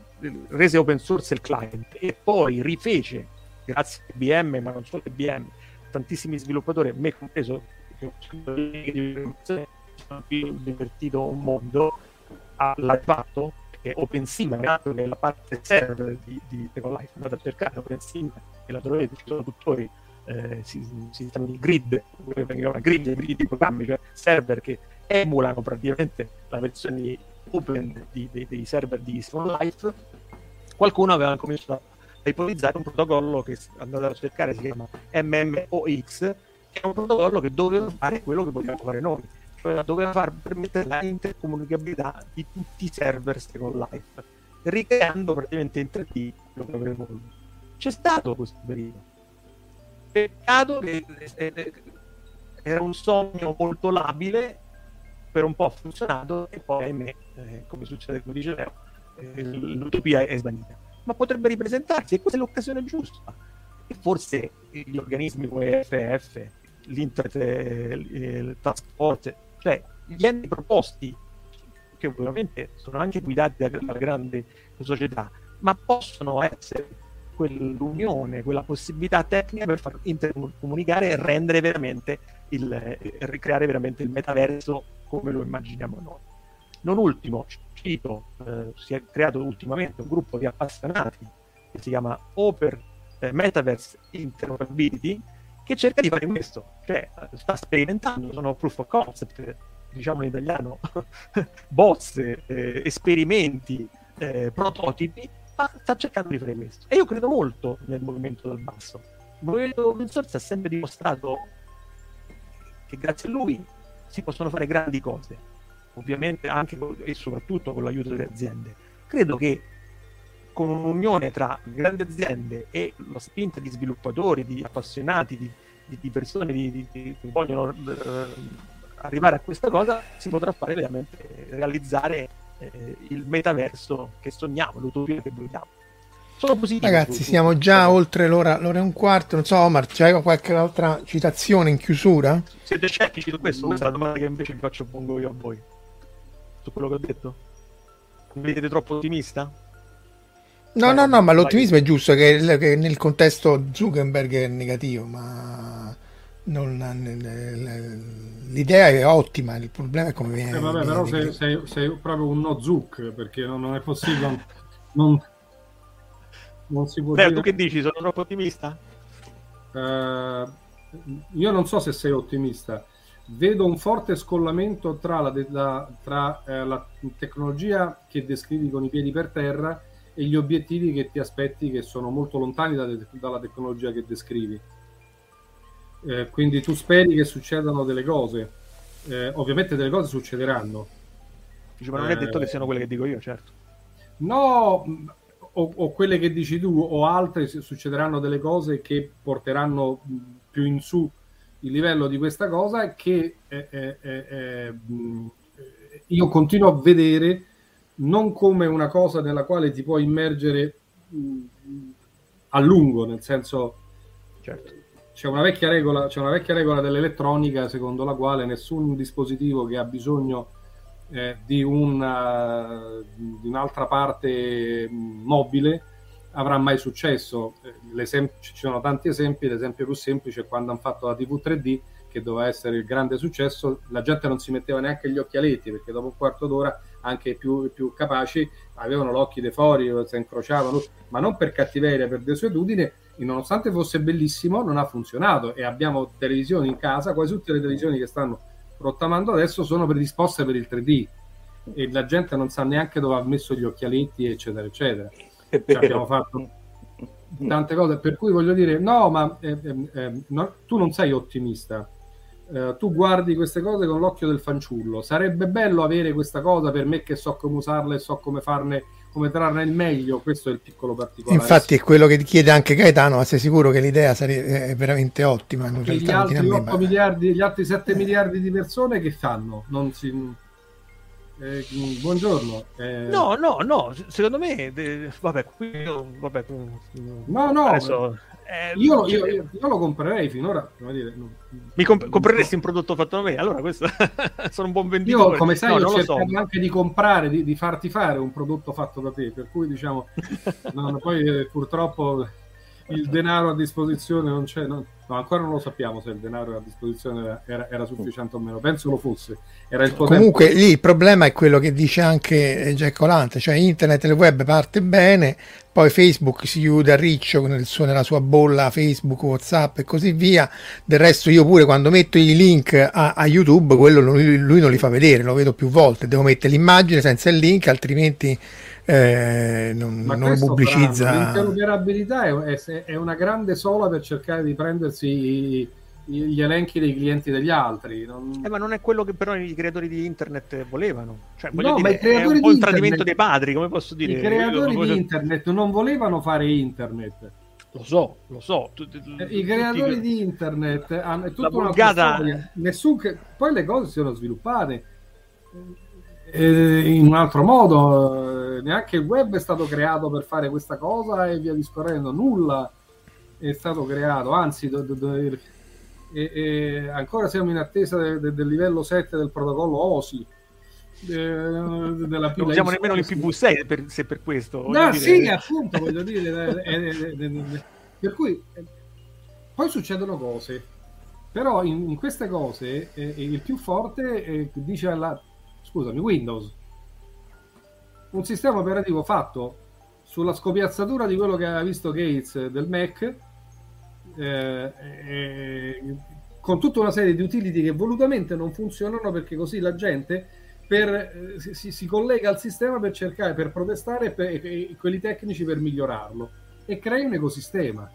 rese open source il client e poi rifece grazie a IBM ma non solo a IBM tantissimi sviluppatori me compreso divertito un mondo l'ha fatto che è la parte server di, di Life andate a cercare OpenSea e la trovate ci sono tuttori eh, sistemi grid, grid, grid di programmi, cioè server che emulano praticamente la versione open di, dei, dei, server di Second Life, qualcuno aveva cominciato a ipotizzare un protocollo che andate a cercare si chiama MMOX, che è un protocollo che doveva fare quello che vogliamo fare noi, cioè doveva far permettere la intercomunicabilità di tutti i server Second Life, ricreando praticamente in 3D quello che avremmo voluto. C'è stato questo periodo. Peccato che era un sogno molto labile per un po' ha funzionato e poi, ahimè, eh, come succede, come dice Leo, eh, l'utopia è svanita. Ma potrebbe ripresentarsi e questa è l'occasione giusta. E forse gli organismi come FF, l'Internet, eh, il Task Force, cioè gli enti proposti, che ovviamente sono anche guidati dalla grande società, ma possono essere quell'unione, quella possibilità tecnica per far intercomunicare e rendere veramente il, eh, ricreare veramente il metaverso come lo immaginiamo noi. Non ultimo, cito, eh, si è creato ultimamente un gruppo di appassionati che si chiama Open eh, Metaverse Interoperability che cerca di fare questo, cioè sta sperimentando, sono proof of concept, diciamo in italiano, bozze, eh, esperimenti, eh, prototipi ma sta cercando di fare questo. E io credo molto nel movimento del basso. Il movimento open source ha sempre dimostrato che grazie a lui si possono fare grandi cose, ovviamente anche e soprattutto con l'aiuto delle aziende. Credo che con un'unione tra grandi aziende e lo spinta di sviluppatori, di appassionati, di, di, di persone di, che vogliono eh, arrivare a questa cosa, si potrà fare veramente realizzare eh, il metaverso che sogniamo, l'utopia che vogliamo. Sono positivo. Ragazzi, siamo già oltre l'ora, l'ora e un quarto. Non so, Omar, c'hai qualche altra citazione in chiusura? Siete scettici su questo? Questa è la domanda che invece vi faccio pongo io a voi. Su quello che ho detto? Mi vedete troppo ottimista? No, no, no, ma l'ottimismo è giusto che, che nel contesto Zuckerberg è negativo, ma non, l'idea è ottima, il problema è come viene. Eh, vabbè, viene però sei, sei, sei, proprio un no zuc perché non, non è possibile. non, non si può Beh, dire... tu che dici? Sono troppo ottimista? Uh, io non so se sei ottimista. Vedo un forte scollamento tra la, la, tra, eh, la tecnologia che descrivi con i piedi per terra e gli obiettivi che ti aspetti che sono molto lontani da, dalla tecnologia che descrivi eh, quindi tu speri che succedano delle cose. Eh, ovviamente delle cose succederanno. Dice, ma non è detto che siano quelle che dico io, certo. No, o, o, quelle che dici tu, o altre succederanno delle cose che porteranno più in su il livello di questa cosa che eh, eh, eh, eh io continuo a vedere non come una cosa nella quale ti puoi immergere a lungo, nel senso certo. c'è una, vecchia regola, c'è una vecchia regola dell'elettronica secondo la quale nessun dispositivo che ha bisogno eh, di, una, di, un'altra parte mobile avrà mai successo. Eh, ci sono tanti esempi, l'esempio più semplice è quando hanno fatto la TV 3D che doveva essere il grande successo, la gente non si metteva neanche gli occhialetti perché dopo un quarto d'ora anche i più, più, capaci avevano l'occhio dei fori, si incrociavano, ma non per cattiveria, per desuetudine, nonostante fosse bellissimo, non ha funzionato e abbiamo televisioni in casa, quasi tutte le televisioni che stanno rottamando adesso sono predisposte per il 3D e la gente non sa neanche dove ha messo gli occhialetti, eccetera, eccetera. Cioè, abbiamo fatto tante cose, per cui voglio dire, no, ma eh, eh, no, tu non sei ottimista eh, tu guardi queste cose con l'occhio del fanciullo. Sarebbe bello avere questa cosa per me che so come usarla e so come farne come trarne il meglio, questo è il piccolo particolare. Infatti è quello che ti chiede anche Gaetano, ma sei sicuro che l'idea sarebbe, è veramente ottima? Gli altri 8 miliardi, gli altri 7 miliardi di persone che fanno? Non si, eh, buongiorno. Eh... No, no, no, secondo me, vabbè, qui io, vabbè, no, no, adesso, eh, io, io, io, io, lo comprerei finora. Dire, no, Mi comp- compreresti un prodotto fatto da me? Allora, questo sono un buon venditore. Io, come sai, no, ho cercato so. anche di comprare, di, di, farti fare un prodotto fatto da te. Per cui, diciamo, no, poi eh, purtroppo il denaro a disposizione non c'è. No, no, ancora non lo sappiamo se il denaro a disposizione era, era sufficiente o meno. Penso lo fosse. Comunque, lì il problema è quello che dice anche Jack Olante: cioè internet e il web parte bene, poi Facebook si chiude a riccio nel suo, nella sua bolla Facebook, Whatsapp e così via. Del resto, io pure quando metto i link a, a YouTube, quello lui, lui non li fa vedere, lo vedo più volte. Devo mettere l'immagine senza il link, altrimenti eh, non, non pubblicizza. L'interoperabilità è, è, è, una grande sola per cercare di prendersi i, gli elenchi dei clienti degli altri. Non... Eh, ma non è quello che però i creatori di internet volevano. Cioè, no, dire, ma i creatori è un po' il tradimento dei padri, come posso dire. I creatori di internet non volevano fare internet. Lo so, lo so. I creatori di internet hanno tutta una storia. Nessun. Poi le cose si sono sviluppate eh, in un altro modo, eh, neanche il web è stato creato per fare questa cosa e via discorrendo, nulla è stato creato, anzi do, do, do, e, e ancora siamo in attesa de, de, del livello 7 del protocollo OSI. Eh, della non usiamo nemmeno l'IPv6 per, se per questo. No, dire. sì, appunto, voglio dire. eh, eh, per cui poi succedono cose, però in, in queste cose il più forte dice alla scusami, Windows, un sistema operativo fatto sulla scopiazzatura di quello che aveva visto Gates del Mac, eh, eh, con tutta una serie di utility che volutamente non funzionano perché così la gente per, eh, si, si, collega al sistema per cercare, per protestare per, e, e, quelli tecnici per migliorarlo e crea un ecosistema.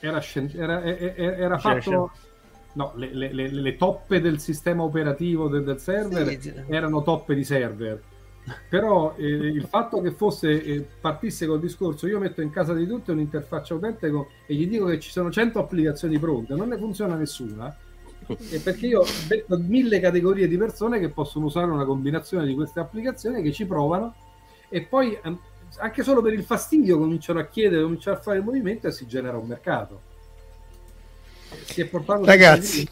Era, era, era, era fatto no, le, le, le, le, toppe del sistema operativo del, del server sì, erano toppe di server. Però eh, il fatto che fosse eh, partisse col discorso io metto in casa di tutti un'interfaccia utente con, e gli dico che ci sono 100 applicazioni pronte, non ne funziona nessuna. Perché io metto mille categorie di persone che possono usare una combinazione di queste applicazioni che ci provano e poi ehm, anche solo per il fastidio cominciano a chiedere, cominciano a fare il movimento e si genera un mercato. Ragazzi,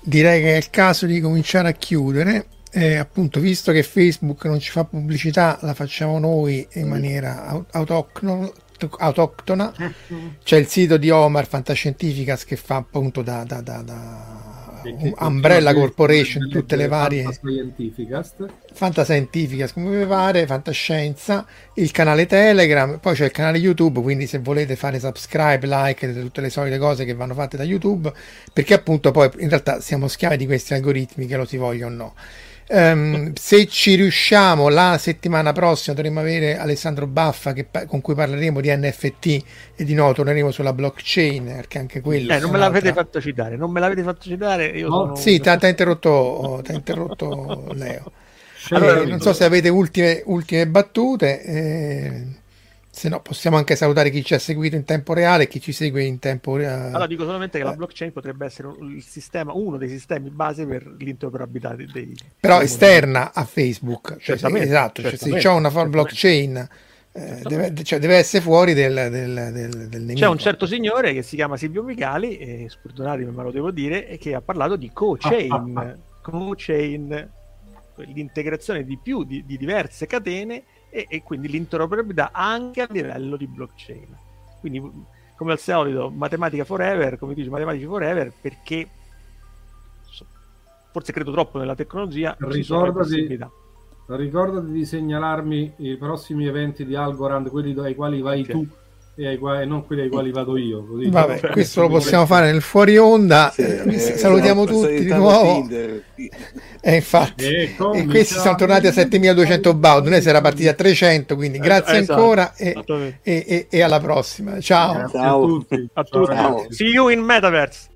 direi che è il caso di cominciare a chiudere. Eh, appunto, visto che Facebook non ci fa pubblicità, la facciamo noi in maniera autoctona. autoctona. C'è il sito di Omar Fantascientificas che fa appunto da, da, da, da Umbrella Corporation, tutte le varie Fantascientificast, Fantascientificast come vi pare, Fantascienza, il canale Telegram, poi c'è il canale YouTube, quindi se volete fare subscribe, like, tutte le solite cose che vanno fatte da YouTube, perché appunto poi in realtà siamo schiavi di questi algoritmi che lo si voglia o no. Um, se ci riusciamo la settimana prossima dovremo avere Alessandro Baffa che, con cui parleremo di NFT e di no torneremo sulla blockchain perché anche quello eh, non me l'avete fatto citare non me l'avete fatto citare io no, sono... sì ti ha interrotto, interrotto Leo. Allora, non so se avete ultime, ultime battute eh, se no possiamo anche salutare chi ci ha seguito in tempo reale e chi ci segue in tempo reale. Allora dico solamente che la blockchain potrebbe essere il sistema, uno dei sistemi base per l'interoperabilità dei... dei Però esterna a Facebook. Cioè, se, esatto, cioè, se c'è una blockchain... Eh, deve, cioè, deve, essere fuori del, del, del, del C'è un certo signore che si chiama Silvio Micali, e scordonatemi ma lo devo dire, e che ha parlato di co-chain, ah, ah, ah. co-chain, l'integrazione di più di, di diverse catene e, e quindi l'interoperabilità anche a livello di blockchain. Quindi, come al solito, matematica forever, come dice matematica forever, perché forse credo troppo nella tecnologia. Ricordati, ricordati di segnalarmi i prossimi eventi di Algorand, quelli ai quali vai okay. tu e, ai quali, non quelli ai quali vado io. Così Vabbè, cioè, questo lo possiamo fare nel fuori onda. Sì, eh, eh, salutiamo esatto, tutti di nuovo. E eh, infatti, e, e questi sono tornati a 7200 baud. Noi si era partiti a 300, quindi grazie esatto, ancora e, e, e, alla prossima. Ciao. Ciao a tutti. A tutti. Ciao. See you in Metaverse.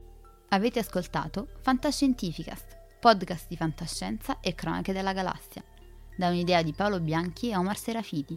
Avete ascoltato Fantascientificast, podcast di fantascienza e cronache della galassia, da un'idea di Paolo Bianchi e Omar Serafiti